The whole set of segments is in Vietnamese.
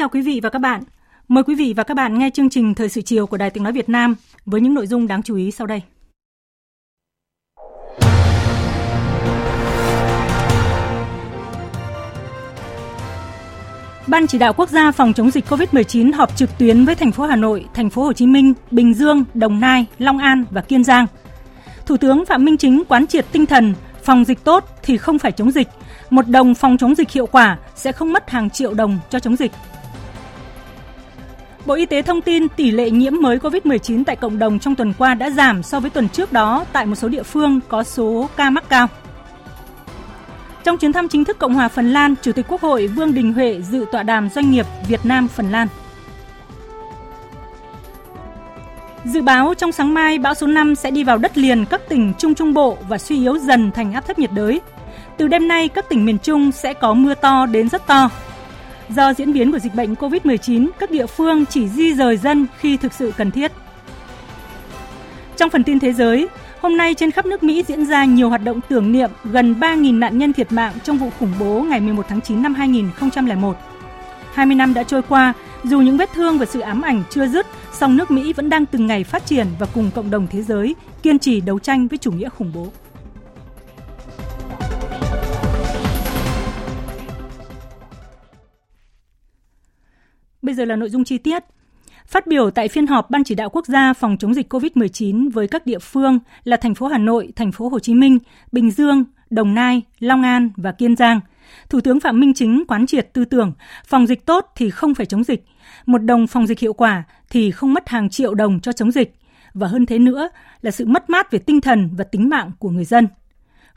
Chào quý vị và các bạn. Mời quý vị và các bạn nghe chương trình Thời sự chiều của Đài Tiếng Nói Việt Nam với những nội dung đáng chú ý sau đây. Ban chỉ đạo quốc gia phòng chống dịch COVID-19 họp trực tuyến với thành phố Hà Nội, thành phố Hồ Chí Minh, Bình Dương, Đồng Nai, Long An và Kiên Giang. Thủ tướng Phạm Minh Chính quán triệt tinh thần phòng dịch tốt thì không phải chống dịch, một đồng phòng chống dịch hiệu quả sẽ không mất hàng triệu đồng cho chống dịch. Bộ Y tế thông tin tỷ lệ nhiễm mới COVID-19 tại cộng đồng trong tuần qua đã giảm so với tuần trước đó tại một số địa phương có số ca mắc cao. Trong chuyến thăm chính thức Cộng hòa Phần Lan, Chủ tịch Quốc hội Vương Đình Huệ dự tọa đàm doanh nghiệp Việt Nam Phần Lan. Dự báo trong sáng mai, bão số 5 sẽ đi vào đất liền các tỉnh Trung Trung Bộ và suy yếu dần thành áp thấp nhiệt đới. Từ đêm nay, các tỉnh miền Trung sẽ có mưa to đến rất to. Do diễn biến của dịch bệnh COVID-19, các địa phương chỉ di rời dân khi thực sự cần thiết. Trong phần tin thế giới, hôm nay trên khắp nước Mỹ diễn ra nhiều hoạt động tưởng niệm gần 3.000 nạn nhân thiệt mạng trong vụ khủng bố ngày 11 tháng 9 năm 2001. 20 năm đã trôi qua, dù những vết thương và sự ám ảnh chưa dứt, song nước Mỹ vẫn đang từng ngày phát triển và cùng cộng đồng thế giới kiên trì đấu tranh với chủ nghĩa khủng bố. Bây giờ là nội dung chi tiết. Phát biểu tại phiên họp Ban chỉ đạo quốc gia phòng chống dịch COVID-19 với các địa phương là thành phố Hà Nội, thành phố Hồ Chí Minh, Bình Dương, Đồng Nai, Long An và Kiên Giang, Thủ tướng Phạm Minh Chính quán triệt tư tưởng phòng dịch tốt thì không phải chống dịch, một đồng phòng dịch hiệu quả thì không mất hàng triệu đồng cho chống dịch và hơn thế nữa là sự mất mát về tinh thần và tính mạng của người dân.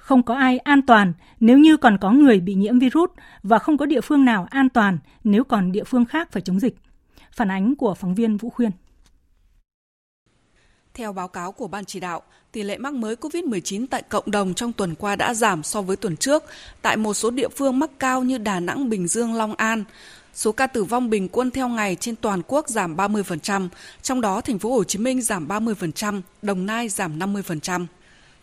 Không có ai an toàn nếu như còn có người bị nhiễm virus và không có địa phương nào an toàn nếu còn địa phương khác phải chống dịch. Phản ánh của phóng viên Vũ Khuyên. Theo báo cáo của Ban chỉ đạo, tỷ lệ mắc mới COVID-19 tại cộng đồng trong tuần qua đã giảm so với tuần trước tại một số địa phương mắc cao như Đà Nẵng, Bình Dương, Long An. Số ca tử vong bình quân theo ngày trên toàn quốc giảm 30%, trong đó thành phố Hồ Chí Minh giảm 30%, Đồng Nai giảm 50%.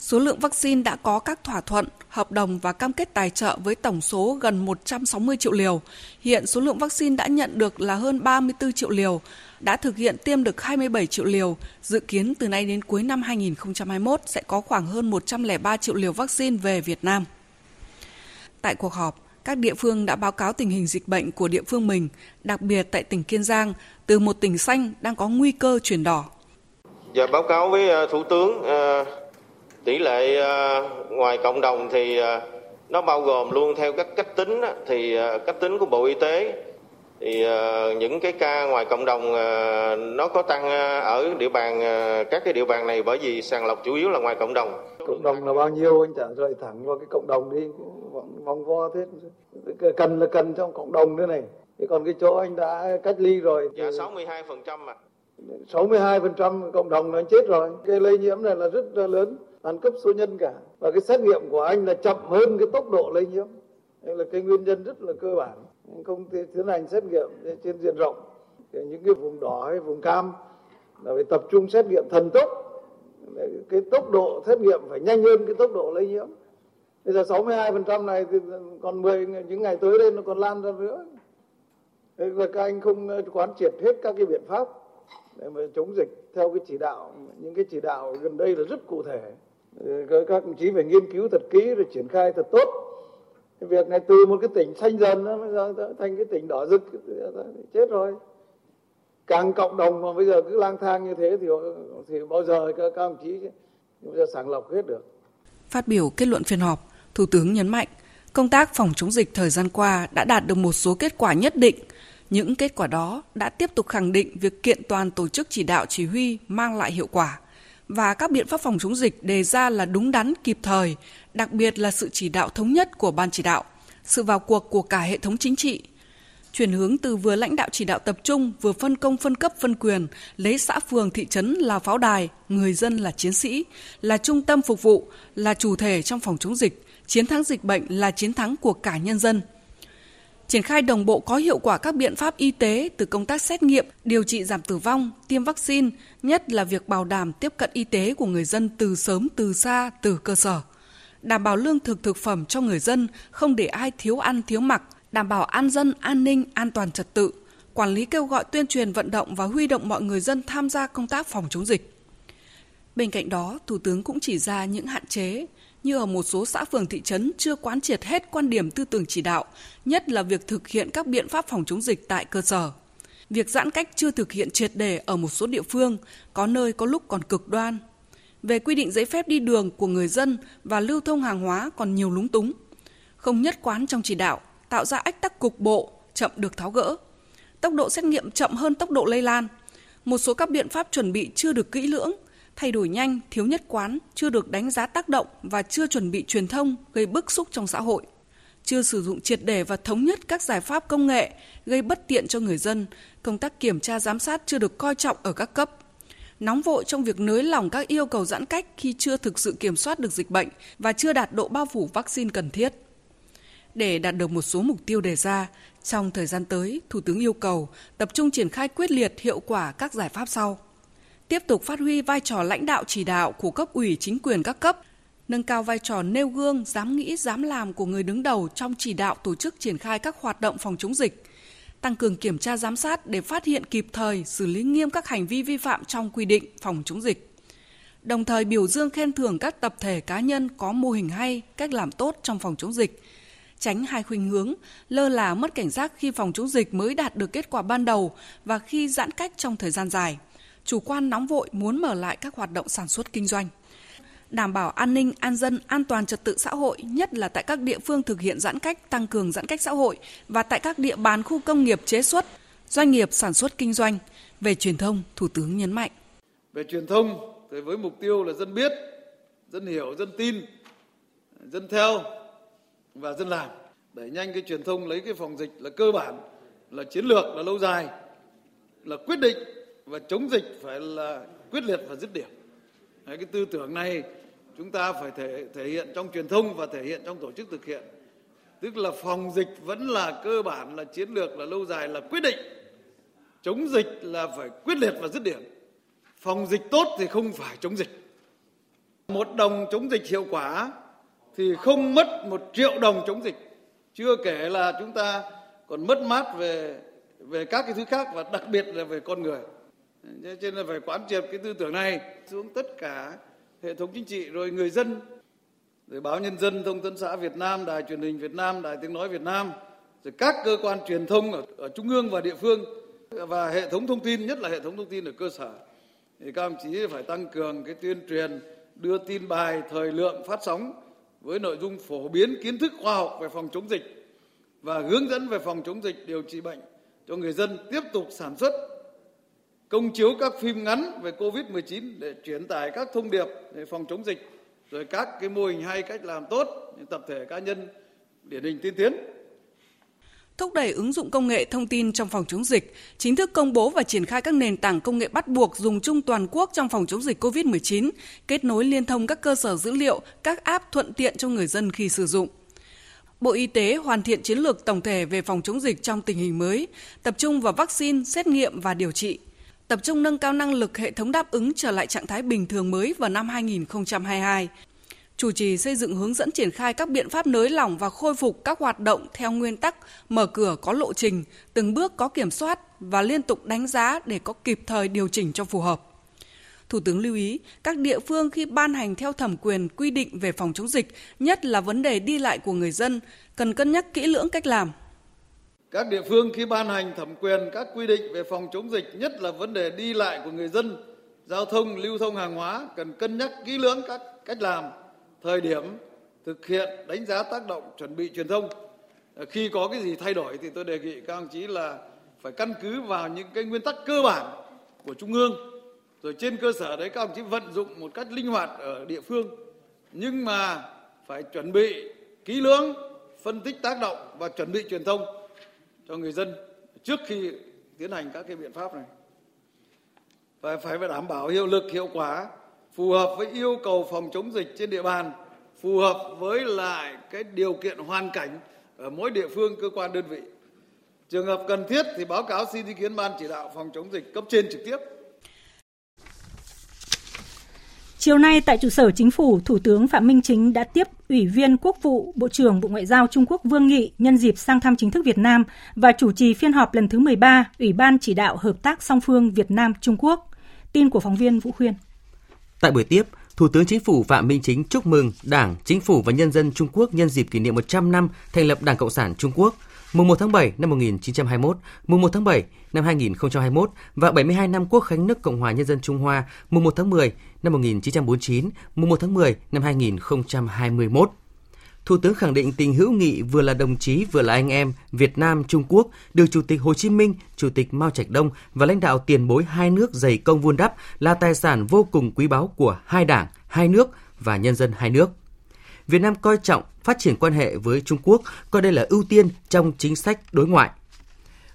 Số lượng vaccine đã có các thỏa thuận, hợp đồng và cam kết tài trợ với tổng số gần 160 triệu liều. Hiện số lượng vaccine đã nhận được là hơn 34 triệu liều, đã thực hiện tiêm được 27 triệu liều. Dự kiến từ nay đến cuối năm 2021 sẽ có khoảng hơn 103 triệu liều vaccine về Việt Nam. Tại cuộc họp, các địa phương đã báo cáo tình hình dịch bệnh của địa phương mình, đặc biệt tại tỉnh Kiên Giang, từ một tỉnh xanh đang có nguy cơ chuyển đỏ. Dạ báo cáo với ờ, Thủ tướng ờ, tỷ lệ ờ, ngoài cộng đồng thì nó bao gồm luôn theo các cách tính thì cách tính của Bộ Y tế. Thì những cái ca ngoài cộng đồng nó có tăng ở địa bàn các cái địa bàn này bởi vì sàng lọc chủ yếu là ngoài cộng đồng. Cộng đồng là bao nhiêu anh trả lời thẳng vào cái cộng đồng đi vòng vo thế. Cần là cần trong cộng đồng nữa này. Thế còn cái chỗ anh đã cách ly rồi dạ 62 phần trăm mà 62 phần trăm cộng đồng là chết rồi. Cái lây nhiễm này là rất là lớn ăn cấp số nhân cả. Và cái xét nghiệm của anh là chậm hơn cái tốc độ lây nhiễm. Đây là cái nguyên nhân rất là cơ bản. Không tiến hành xét nghiệm trên diện rộng. Những cái vùng đỏ hay vùng cam là phải tập trung xét nghiệm thần tốc. Cái tốc độ xét nghiệm phải nhanh hơn cái tốc độ lây nhiễm. Bây giờ 62 phần trăm này thì còn 10 những ngày tới đây nó còn lan ra nữa. Thế là các anh không ờ, quán triệt hết các cái biện pháp để mà chống dịch theo cái chỉ đạo, những cái chỉ đạo gần đây là rất cụ thể. Ờ, các đồng chí phải nghiên cứu thật kỹ rồi triển khai thật tốt. Cái việc này từ một cái tỉnh xanh dần nó thành cái tỉnh đỏ rực chết rồi. Càng cộng đồng mà bây giờ cứ lang thang như thế thì thì bao giờ các, các đồng chí bây giờ sàng lọc hết được. Phát biểu kết luận phiên họp, Thủ tướng nhấn mạnh Công tác phòng chống dịch thời gian qua đã đạt được một số kết quả nhất định. Những kết quả đó đã tiếp tục khẳng định việc kiện toàn tổ chức chỉ đạo chỉ huy mang lại hiệu quả và các biện pháp phòng chống dịch đề ra là đúng đắn kịp thời, đặc biệt là sự chỉ đạo thống nhất của ban chỉ đạo, sự vào cuộc của cả hệ thống chính trị, chuyển hướng từ vừa lãnh đạo chỉ đạo tập trung vừa phân công phân cấp phân quyền lấy xã phường thị trấn là pháo đài người dân là chiến sĩ là trung tâm phục vụ là chủ thể trong phòng chống dịch chiến thắng dịch bệnh là chiến thắng của cả nhân dân triển khai đồng bộ có hiệu quả các biện pháp y tế từ công tác xét nghiệm, điều trị giảm tử vong, tiêm vaccine, nhất là việc bảo đảm tiếp cận y tế của người dân từ sớm từ xa từ cơ sở. Đảm bảo lương thực thực phẩm cho người dân, không để ai thiếu ăn thiếu mặc, đảm bảo an dân, an ninh, an toàn trật tự, quản lý kêu gọi tuyên truyền vận động và huy động mọi người dân tham gia công tác phòng chống dịch. Bên cạnh đó, Thủ tướng cũng chỉ ra những hạn chế như ở một số xã phường thị trấn chưa quán triệt hết quan điểm tư tưởng chỉ đạo, nhất là việc thực hiện các biện pháp phòng chống dịch tại cơ sở. Việc giãn cách chưa thực hiện triệt đề ở một số địa phương, có nơi có lúc còn cực đoan. Về quy định giấy phép đi đường của người dân và lưu thông hàng hóa còn nhiều lúng túng. Không nhất quán trong chỉ đạo, tạo ra ách tắc cục bộ, chậm được tháo gỡ. Tốc độ xét nghiệm chậm hơn tốc độ lây lan. Một số các biện pháp chuẩn bị chưa được kỹ lưỡng, thay đổi nhanh, thiếu nhất quán, chưa được đánh giá tác động và chưa chuẩn bị truyền thông gây bức xúc trong xã hội. Chưa sử dụng triệt để và thống nhất các giải pháp công nghệ gây bất tiện cho người dân, công tác kiểm tra giám sát chưa được coi trọng ở các cấp. Nóng vội trong việc nới lỏng các yêu cầu giãn cách khi chưa thực sự kiểm soát được dịch bệnh và chưa đạt độ bao phủ vaccine cần thiết. Để đạt được một số mục tiêu đề ra, trong thời gian tới, Thủ tướng yêu cầu tập trung triển khai quyết liệt hiệu quả các giải pháp sau. Tiếp tục phát huy vai trò lãnh đạo chỉ đạo của cấp ủy chính quyền các cấp, nâng cao vai trò nêu gương, dám nghĩ, dám làm của người đứng đầu trong chỉ đạo tổ chức triển khai các hoạt động phòng chống dịch, tăng cường kiểm tra giám sát để phát hiện kịp thời, xử lý nghiêm các hành vi vi phạm trong quy định phòng chống dịch. Đồng thời biểu dương khen thưởng các tập thể cá nhân có mô hình hay, cách làm tốt trong phòng chống dịch, tránh hai khuynh hướng, lơ là mất cảnh giác khi phòng chống dịch mới đạt được kết quả ban đầu và khi giãn cách trong thời gian dài. Chủ quan nóng vội muốn mở lại các hoạt động sản xuất kinh doanh. Đảm bảo an ninh, an dân, an toàn trật tự xã hội, nhất là tại các địa phương thực hiện giãn cách, tăng cường giãn cách xã hội và tại các địa bàn khu công nghiệp chế xuất, doanh nghiệp sản xuất kinh doanh. Về truyền thông, Thủ tướng nhấn mạnh. Về truyền thông, thì với mục tiêu là dân biết, dân hiểu, dân tin, dân theo, và dân làm đẩy nhanh cái truyền thông lấy cái phòng dịch là cơ bản là chiến lược là lâu dài là quyết định và chống dịch phải là quyết liệt và dứt điểm. Đấy, cái tư tưởng này chúng ta phải thể thể hiện trong truyền thông và thể hiện trong tổ chức thực hiện. Tức là phòng dịch vẫn là cơ bản là chiến lược là lâu dài là quyết định. Chống dịch là phải quyết liệt và dứt điểm. Phòng dịch tốt thì không phải chống dịch. Một đồng chống dịch hiệu quả thì không mất một triệu đồng chống dịch. Chưa kể là chúng ta còn mất mát về về các cái thứ khác và đặc biệt là về con người cho nên là phải quán triệt cái tư tưởng này. Xuống tất cả hệ thống chính trị rồi người dân rồi báo nhân dân thông tấn xã Việt Nam đài truyền hình Việt Nam đài tiếng nói Việt Nam rồi các cơ quan truyền thông ở, ở trung ương và địa phương. Và hệ thống thông tin nhất là hệ thống thông tin ở cơ sở. Thì các ông chí phải tăng cường cái tuyên truyền đưa tin bài thời lượng phát sóng với nội dung phổ biến kiến thức khoa học về phòng chống dịch và hướng dẫn về phòng chống dịch điều trị bệnh cho người dân tiếp tục sản xuất công chiếu các phim ngắn về Covid-19 để truyền tải các thông điệp về phòng chống dịch rồi các cái mô hình hay cách làm tốt những tập thể cá nhân điển hình tiên tiến thúc đẩy ứng dụng công nghệ thông tin trong phòng chống dịch, chính thức công bố và triển khai các nền tảng công nghệ bắt buộc dùng chung toàn quốc trong phòng chống dịch COVID-19, kết nối liên thông các cơ sở dữ liệu, các app thuận tiện cho người dân khi sử dụng. Bộ Y tế hoàn thiện chiến lược tổng thể về phòng chống dịch trong tình hình mới, tập trung vào vaccine, xét nghiệm và điều trị tập trung nâng cao năng lực hệ thống đáp ứng trở lại trạng thái bình thường mới vào năm 2022 chủ trì xây dựng hướng dẫn triển khai các biện pháp nới lỏng và khôi phục các hoạt động theo nguyên tắc mở cửa có lộ trình, từng bước có kiểm soát và liên tục đánh giá để có kịp thời điều chỉnh cho phù hợp. Thủ tướng lưu ý các địa phương khi ban hành theo thẩm quyền quy định về phòng chống dịch, nhất là vấn đề đi lại của người dân, cần cân nhắc kỹ lưỡng cách làm. Các địa phương khi ban hành thẩm quyền các quy định về phòng chống dịch, nhất là vấn đề đi lại của người dân, giao thông, lưu thông hàng hóa cần cân nhắc kỹ lưỡng các cách làm thời điểm thực hiện đánh giá tác động chuẩn bị truyền thông. À, khi có cái gì thay đổi thì tôi đề nghị các đồng chí là phải căn cứ vào những cái nguyên tắc cơ bản của trung ương. Rồi trên cơ sở đấy các đồng chí vận dụng một cách linh hoạt ở địa phương. Nhưng mà phải chuẩn bị kỹ lưỡng phân tích tác động và chuẩn bị truyền thông cho người dân trước khi tiến hành các cái biện pháp này. Phải phải phải đảm bảo hiệu lực hiệu quả, phù hợp với yêu cầu phòng chống dịch trên địa bàn, phù hợp với lại cái điều kiện hoàn cảnh ở mỗi địa phương, cơ quan, đơn vị. Trường hợp cần thiết thì báo cáo xin ý kiến ban chỉ đạo phòng chống dịch cấp trên trực tiếp. Chiều nay tại trụ sở chính phủ, Thủ tướng Phạm Minh Chính đã tiếp Ủy viên Quốc vụ, Bộ trưởng Bộ Ngoại giao Trung Quốc Vương Nghị nhân dịp sang thăm chính thức Việt Nam và chủ trì phiên họp lần thứ 13 Ủy ban chỉ đạo hợp tác song phương Việt Nam Trung Quốc. Tin của phóng viên Vũ Khuyên. Tại buổi tiếp, Thủ tướng Chính phủ Phạm Minh Chính chúc mừng Đảng, Chính phủ và nhân dân Trung Quốc nhân dịp kỷ niệm 100 năm thành lập Đảng Cộng sản Trung Quốc – mùng 1 tháng 7 năm 1921, mùng 1 tháng 7 năm 2021 và 72 năm Quốc khánh nước Cộng hòa Nhân dân Trung Hoa, mùng 1 tháng 10 năm 1949, mùng 1 tháng 10 năm 2021. Thủ tướng khẳng định tình hữu nghị vừa là đồng chí vừa là anh em Việt Nam Trung Quốc được Chủ tịch Hồ Chí Minh, Chủ tịch Mao Trạch Đông và lãnh đạo tiền bối hai nước dày công vun đắp là tài sản vô cùng quý báu của hai đảng, hai nước và nhân dân hai nước. Việt Nam coi trọng phát triển quan hệ với Trung Quốc, coi đây là ưu tiên trong chính sách đối ngoại.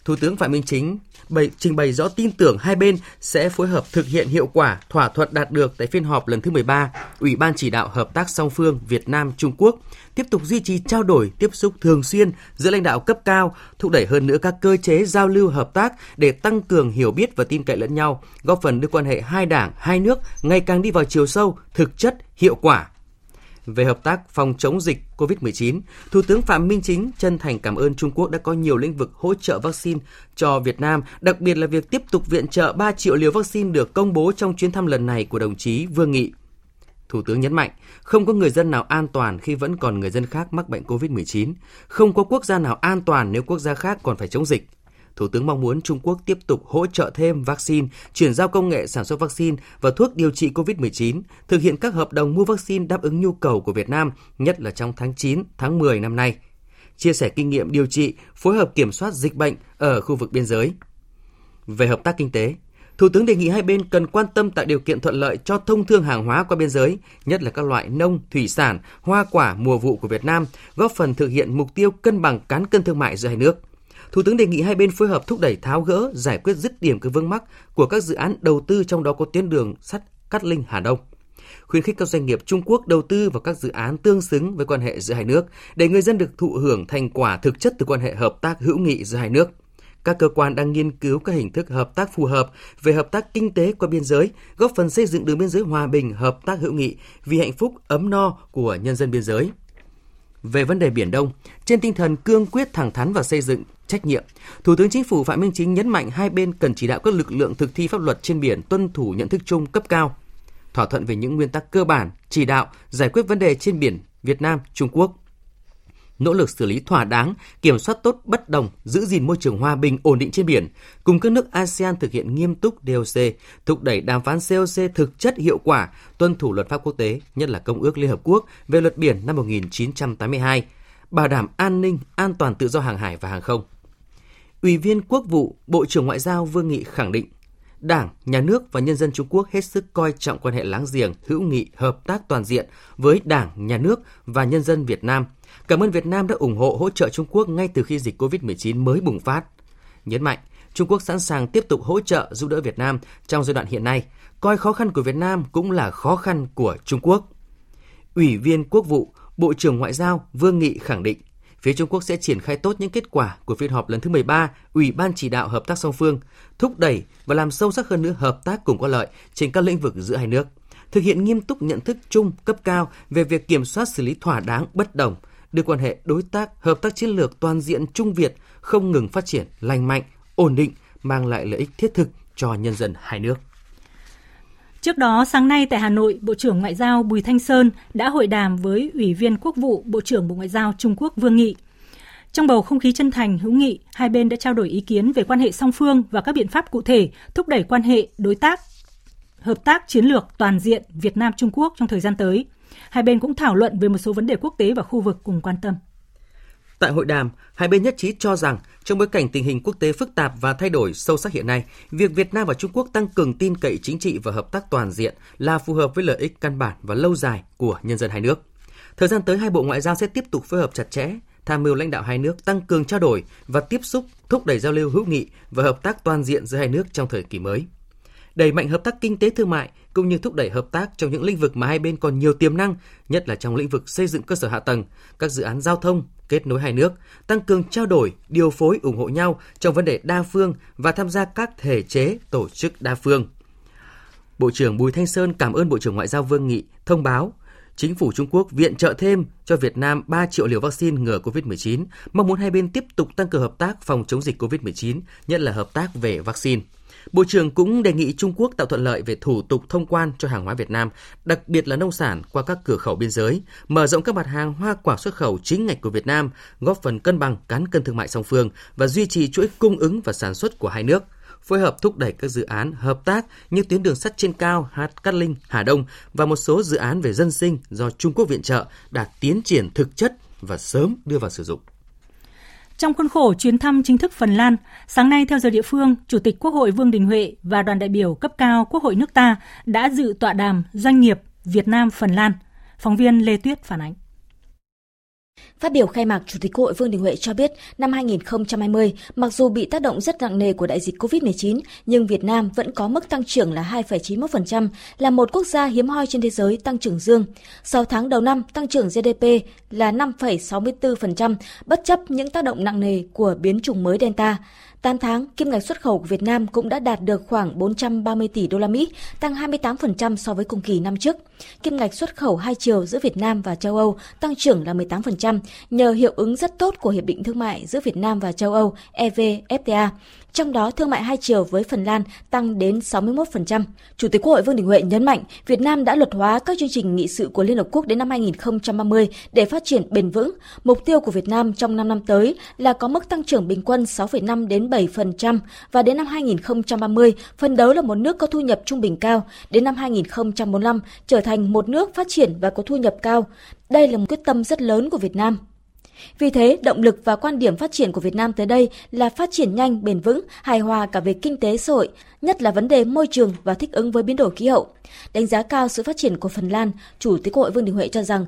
Thủ tướng Phạm Minh Chính bày, trình bày rõ tin tưởng hai bên sẽ phối hợp thực hiện hiệu quả thỏa thuận đạt được tại phiên họp lần thứ 13 Ủy ban chỉ đạo hợp tác song phương Việt Nam Trung Quốc, tiếp tục duy trì trao đổi tiếp xúc thường xuyên giữa lãnh đạo cấp cao, thúc đẩy hơn nữa các cơ chế giao lưu hợp tác để tăng cường hiểu biết và tin cậy lẫn nhau, góp phần đưa quan hệ hai đảng, hai nước ngày càng đi vào chiều sâu, thực chất, hiệu quả về hợp tác phòng chống dịch COVID-19, Thủ tướng Phạm Minh Chính chân thành cảm ơn Trung Quốc đã có nhiều lĩnh vực hỗ trợ vaccine cho Việt Nam, đặc biệt là việc tiếp tục viện trợ 3 triệu liều vaccine được công bố trong chuyến thăm lần này của đồng chí Vương Nghị. Thủ tướng nhấn mạnh, không có người dân nào an toàn khi vẫn còn người dân khác mắc bệnh COVID-19, không có quốc gia nào an toàn nếu quốc gia khác còn phải chống dịch. Thủ tướng mong muốn Trung Quốc tiếp tục hỗ trợ thêm vaccine, chuyển giao công nghệ sản xuất vaccine và thuốc điều trị COVID-19, thực hiện các hợp đồng mua vaccine đáp ứng nhu cầu của Việt Nam, nhất là trong tháng 9, tháng 10 năm nay. Chia sẻ kinh nghiệm điều trị, phối hợp kiểm soát dịch bệnh ở khu vực biên giới. Về hợp tác kinh tế, Thủ tướng đề nghị hai bên cần quan tâm tạo điều kiện thuận lợi cho thông thương hàng hóa qua biên giới, nhất là các loại nông, thủy sản, hoa quả mùa vụ của Việt Nam, góp phần thực hiện mục tiêu cân bằng cán cân thương mại giữa hai nước. Thủ tướng đề nghị hai bên phối hợp thúc đẩy tháo gỡ, giải quyết dứt điểm các vướng mắc của các dự án đầu tư trong đó có tuyến đường sắt Cát Linh Hà Đông khuyến khích các doanh nghiệp Trung Quốc đầu tư vào các dự án tương xứng với quan hệ giữa hai nước để người dân được thụ hưởng thành quả thực chất từ quan hệ hợp tác hữu nghị giữa hai nước. Các cơ quan đang nghiên cứu các hình thức hợp tác phù hợp về hợp tác kinh tế qua biên giới, góp phần xây dựng đường biên giới hòa bình, hợp tác hữu nghị vì hạnh phúc ấm no của nhân dân biên giới về vấn đề Biển Đông, trên tinh thần cương quyết thẳng thắn và xây dựng trách nhiệm. Thủ tướng Chính phủ Phạm Minh Chính nhấn mạnh hai bên cần chỉ đạo các lực lượng thực thi pháp luật trên biển tuân thủ nhận thức chung cấp cao, thỏa thuận về những nguyên tắc cơ bản, chỉ đạo giải quyết vấn đề trên biển Việt Nam Trung Quốc nỗ lực xử lý thỏa đáng, kiểm soát tốt bất đồng, giữ gìn môi trường hòa bình ổn định trên biển, cùng các nước ASEAN thực hiện nghiêm túc DOC, thúc đẩy đàm phán COC thực chất hiệu quả, tuân thủ luật pháp quốc tế, nhất là Công ước Liên Hợp Quốc về luật biển năm 1982, bảo đảm an ninh, an toàn tự do hàng hải và hàng không. Ủy viên Quốc vụ, Bộ trưởng Ngoại giao Vương Nghị khẳng định, Đảng, Nhà nước và nhân dân Trung Quốc hết sức coi trọng quan hệ láng giềng, hữu nghị, hợp tác toàn diện với Đảng, Nhà nước và nhân dân Việt Nam. Cảm ơn Việt Nam đã ủng hộ hỗ trợ Trung Quốc ngay từ khi dịch COVID-19 mới bùng phát. Nhấn mạnh, Trung Quốc sẵn sàng tiếp tục hỗ trợ giúp đỡ Việt Nam trong giai đoạn hiện nay, coi khó khăn của Việt Nam cũng là khó khăn của Trung Quốc. Ủy viên Quốc vụ, Bộ trưởng Ngoại giao Vương Nghị khẳng định, phía Trung Quốc sẽ triển khai tốt những kết quả của phiên họp lần thứ 13 Ủy ban chỉ đạo hợp tác song phương, thúc đẩy và làm sâu sắc hơn nữa hợp tác cùng có lợi trên các lĩnh vực giữa hai nước, thực hiện nghiêm túc nhận thức chung cấp cao về việc kiểm soát xử lý thỏa đáng bất đồng, đưa quan hệ đối tác, hợp tác chiến lược toàn diện Trung Việt không ngừng phát triển lành mạnh, ổn định, mang lại lợi ích thiết thực cho nhân dân hai nước. Trước đó, sáng nay tại Hà Nội, Bộ trưởng Ngoại giao Bùi Thanh Sơn đã hội đàm với Ủy viên Quốc vụ Bộ trưởng Bộ Ngoại giao Trung Quốc Vương Nghị. Trong bầu không khí chân thành, hữu nghị, hai bên đã trao đổi ý kiến về quan hệ song phương và các biện pháp cụ thể thúc đẩy quan hệ đối tác, hợp tác chiến lược toàn diện Việt Nam Trung Quốc trong thời gian tới. Hai bên cũng thảo luận về một số vấn đề quốc tế và khu vực cùng quan tâm. Tại hội đàm, hai bên nhất trí cho rằng trong bối cảnh tình hình quốc tế phức tạp và thay đổi sâu sắc hiện nay, việc Việt Nam và Trung Quốc tăng cường tin cậy chính trị và hợp tác toàn diện là phù hợp với lợi ích căn bản và lâu dài của nhân dân hai nước. Thời gian tới, hai bộ ngoại giao sẽ tiếp tục phối hợp chặt chẽ, tham mưu lãnh đạo hai nước tăng cường trao đổi và tiếp xúc, thúc đẩy giao lưu hữu nghị và hợp tác toàn diện giữa hai nước trong thời kỳ mới. Đẩy mạnh hợp tác kinh tế thương mại cũng như thúc đẩy hợp tác trong những lĩnh vực mà hai bên còn nhiều tiềm năng, nhất là trong lĩnh vực xây dựng cơ sở hạ tầng, các dự án giao thông, kết nối hai nước, tăng cường trao đổi, điều phối ủng hộ nhau trong vấn đề đa phương và tham gia các thể chế tổ chức đa phương. Bộ trưởng Bùi Thanh Sơn cảm ơn Bộ trưởng Ngoại giao Vương Nghị thông báo Chính phủ Trung Quốc viện trợ thêm cho Việt Nam 3 triệu liều vaccine ngừa COVID-19, mong muốn hai bên tiếp tục tăng cường hợp tác phòng chống dịch COVID-19, nhất là hợp tác về vaccine. Bộ trưởng cũng đề nghị Trung Quốc tạo thuận lợi về thủ tục thông quan cho hàng hóa Việt Nam, đặc biệt là nông sản qua các cửa khẩu biên giới, mở rộng các mặt hàng hoa quả xuất khẩu chính ngạch của Việt Nam, góp phần cân bằng cán cân thương mại song phương và duy trì chuỗi cung ứng và sản xuất của hai nước phối hợp thúc đẩy các dự án hợp tác như tuyến đường sắt trên cao Hát Cát Linh, Hà Đông và một số dự án về dân sinh do Trung Quốc viện trợ đạt tiến triển thực chất và sớm đưa vào sử dụng. Trong khuôn khổ chuyến thăm chính thức Phần Lan, sáng nay theo giờ địa phương, Chủ tịch Quốc hội Vương Đình Huệ và đoàn đại biểu cấp cao Quốc hội nước ta đã dự tọa đàm doanh nghiệp Việt Nam Phần Lan. Phóng viên Lê Tuyết phản ánh. Phát biểu khai mạc, Chủ tịch Quốc hội Vương Đình Huệ cho biết năm 2020, mặc dù bị tác động rất nặng nề của đại dịch COVID-19, nhưng Việt Nam vẫn có mức tăng trưởng là 2,91%, là một quốc gia hiếm hoi trên thế giới tăng trưởng dương. 6 tháng đầu năm, tăng trưởng GDP là 5,64%, bất chấp những tác động nặng nề của biến chủng mới Delta. 8 tháng, kim ngạch xuất khẩu của Việt Nam cũng đã đạt được khoảng 430 tỷ đô la Mỹ, tăng 28% so với cùng kỳ năm trước. Kim ngạch xuất khẩu hai chiều giữa Việt Nam và châu Âu tăng trưởng là 18% nhờ hiệu ứng rất tốt của hiệp định thương mại giữa Việt Nam và châu Âu EVFTA. Trong đó, thương mại hai chiều với Phần Lan tăng đến 61%. Chủ tịch Quốc hội Vương Đình Huệ nhấn mạnh, Việt Nam đã luật hóa các chương trình nghị sự của Liên Hợp Quốc đến năm 2030 để phát triển bền vững. Mục tiêu của Việt Nam trong 5 năm tới là có mức tăng trưởng bình quân 6,5 đến 7% và đến năm 2030 phân đấu là một nước có thu nhập trung bình cao, đến năm 2045 trở thành một nước phát triển và có thu nhập cao. Đây là một quyết tâm rất lớn của Việt Nam. Vì thế, động lực và quan điểm phát triển của Việt Nam tới đây là phát triển nhanh, bền vững, hài hòa cả về kinh tế xã hội, nhất là vấn đề môi trường và thích ứng với biến đổi khí hậu. Đánh giá cao sự phát triển của Phần Lan, Chủ tịch Quốc hội Vương Đình Huệ cho rằng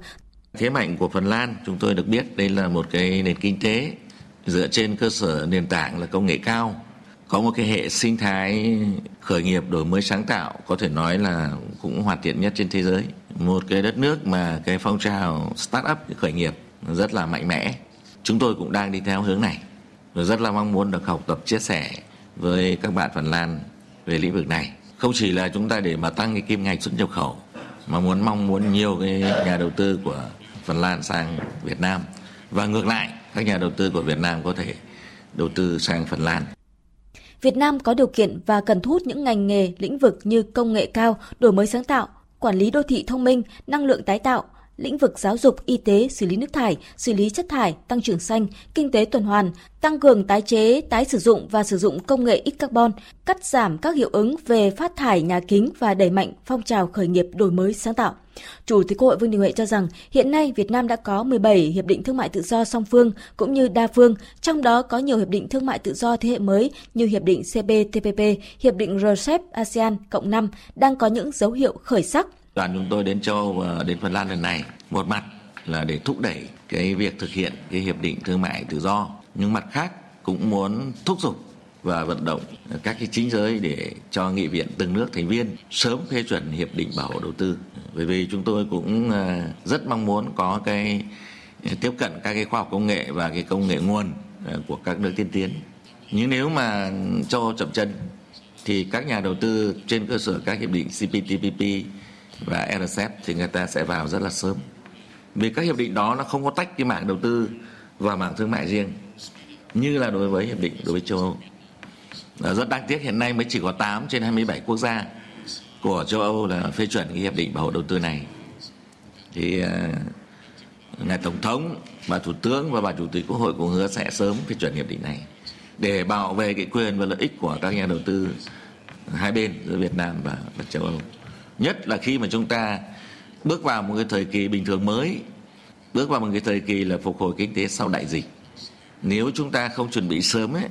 Thế mạnh của Phần Lan, chúng tôi được biết đây là một cái nền kinh tế dựa trên cơ sở nền tảng là công nghệ cao, có một cái hệ sinh thái khởi nghiệp đổi mới sáng tạo có thể nói là cũng hoàn thiện nhất trên thế giới. Một cái đất nước mà cái phong trào start-up khởi nghiệp rất là mạnh mẽ. Chúng tôi cũng đang đi theo hướng này và rất là mong muốn được học tập chia sẻ với các bạn Phần Lan về lĩnh vực này. Không chỉ là chúng ta để mà tăng cái kim ngạch xuất nhập khẩu mà muốn mong muốn nhiều cái nhà đầu tư của Phần Lan sang Việt Nam và ngược lại các nhà đầu tư của Việt Nam có thể đầu tư sang Phần Lan. Việt Nam có điều kiện và cần thu hút những ngành nghề, lĩnh vực như công nghệ cao, đổi mới sáng tạo, quản lý đô thị thông minh, năng lượng tái tạo, lĩnh vực giáo dục, y tế, xử lý nước thải, xử lý chất thải, tăng trưởng xanh, kinh tế tuần hoàn, tăng cường tái chế, tái sử dụng và sử dụng công nghệ ít carbon, cắt giảm các hiệu ứng về phát thải nhà kính và đẩy mạnh phong trào khởi nghiệp đổi mới sáng tạo. Chủ tịch Quốc hội Vương Đình Huệ cho rằng hiện nay Việt Nam đã có 17 hiệp định thương mại tự do song phương cũng như đa phương, trong đó có nhiều hiệp định thương mại tự do thế hệ mới như hiệp định CPTPP, hiệp định RCEP ASEAN cộng 5 đang có những dấu hiệu khởi sắc Đoàn chúng tôi đến châu Âu và đến Phần Lan lần này một mặt là để thúc đẩy cái việc thực hiện cái hiệp định thương mại tự do, nhưng mặt khác cũng muốn thúc giục và vận động các cái chính giới để cho nghị viện từng nước thành viên sớm phê chuẩn hiệp định bảo hộ đầu tư. Bởi vì chúng tôi cũng ờ, rất mong muốn có cái tiếp cận các cái khoa học công nghệ và cái công nghệ nguồn ờ, của các nước tiên tiến. Nhưng nếu mà cho chậm chân thì các nhà đầu tư trên cơ sở các hiệp định CPTPP và RCEP thì người ta sẽ vào rất là sớm. Vì các hiệp định đó nó không có tách cái mảng đầu tư và mảng thương mại riêng như là đối với hiệp định đối với châu Âu. Ờ, rất đáng tiếc hiện nay mới chỉ có 8 trên 27 quốc gia của châu Âu là phê chuẩn cái hiệp định bảo hộ đầu tư này. Thì ờ, ngài tổng thống bà thủ tướng và bà chủ tịch quốc hội cũng hứa sẽ sớm phê chuẩn hiệp định này để bảo vệ cái quyền và lợi ích của các nhà đầu tư hai bên giữa Việt Nam và, và châu Âu nhất là khi mà chúng ta bước vào một cái thời kỳ bình thường mới, bước vào một cái thời kỳ là phục hồi kinh tế sau đại dịch. Nếu chúng ta không chuẩn bị sớm ấy,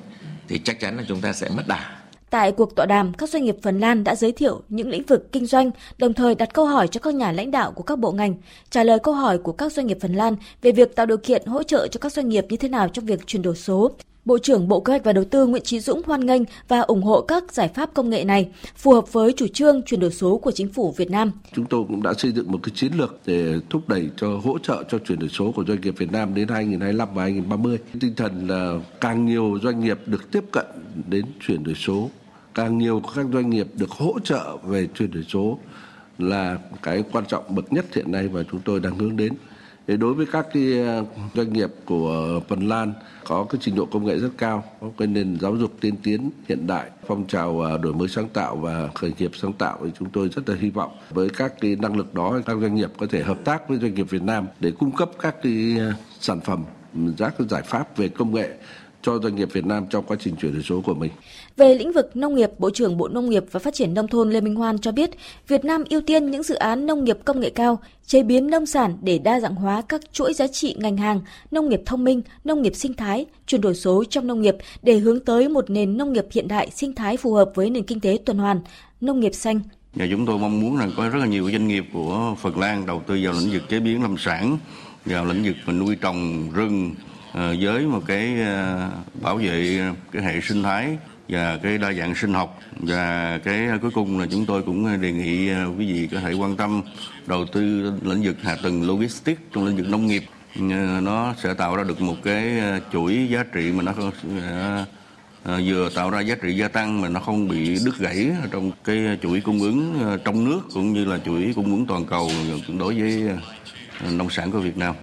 thì chắc chắn là chúng ta sẽ mất đà. Tại cuộc tọa đàm, các doanh nghiệp Phần Lan đã giới thiệu những lĩnh vực kinh doanh, đồng thời đặt câu hỏi cho các nhà lãnh đạo của các bộ ngành, trả lời câu hỏi của các doanh nghiệp Phần Lan về việc tạo điều kiện hỗ trợ cho các doanh nghiệp như thế nào trong việc chuyển đổi số. Bộ trưởng Bộ Kế hoạch và Đầu tư Nguyễn Chí Dũng hoan nghênh và ủng hộ các giải pháp công nghệ này, phù hợp với chủ trương chuyển đổi số của chính phủ Việt Nam. Chúng tôi cũng đã xây dựng một cái chiến lược để thúc đẩy cho, hỗ trợ cho chuyển đổi số của doanh nghiệp Việt Nam đến 2025 và 2030. Tinh thần là càng nhiều doanh nghiệp được tiếp cận đến chuyển đổi số, càng nhiều các doanh nghiệp được hỗ trợ về chuyển đổi số là cái quan trọng bậc nhất hiện nay và chúng tôi đang hướng đến. Đối với các cái ờ, doanh nghiệp của Phần Lan có cái trình độ công nghệ rất cao, có cái nền giáo dục tiên tiến hiện đại, phong trào ờ, đổi mới sáng tạo và khởi nghiệp sáng tạo thì chúng tôi rất là hy vọng với các cái năng lực đó các doanh nghiệp có thể hợp tác với doanh nghiệp Việt Nam để cung cấp các cái ờ, sản phẩm, ừ, các giải pháp về công nghệ cho doanh nghiệp Việt Nam trong quá trình chuyển đổi số của mình. Về lĩnh vực nông nghiệp, Bộ trưởng Bộ Nông nghiệp và Phát triển Nông thôn Lê Minh Hoan cho biết, Việt Nam ưu tiên những dự án nông nghiệp công nghệ cao, chế biến nông sản để đa dạng hóa các chuỗi giá trị ngành hàng, nông nghiệp thông minh, nông nghiệp sinh thái, chuyển đổi số trong nông nghiệp để hướng tới một nền nông nghiệp hiện đại sinh thái phù hợp với nền kinh tế tuần hoàn, nông nghiệp xanh. Và chúng tôi mong muốn rằng có rất là nhiều doanh nghiệp của Phần Lan đầu tư vào lĩnh vực chế biến lâm sản, vào lĩnh vực nuôi trồng rừng, ờ, với một cái ờ, bảo vệ cái hệ sinh thái và cái đa dạng sinh học và cái à, cuối cùng là chúng tôi cũng à, đề nghị à, quý vị có thể quan tâm đầu tư lĩnh vực hạ tầng logistics trong lĩnh vực nông nghiệp ờ, nó sẽ tạo ra được một cái chuỗi giá trị mà nó vừa tạo ra giá trị gia tăng mà nó không bị đứt gãy trong cái chuỗi cung ứng trong nước cũng như là chuỗi cung ứng toàn cầu đối với nông sản của Việt Nam.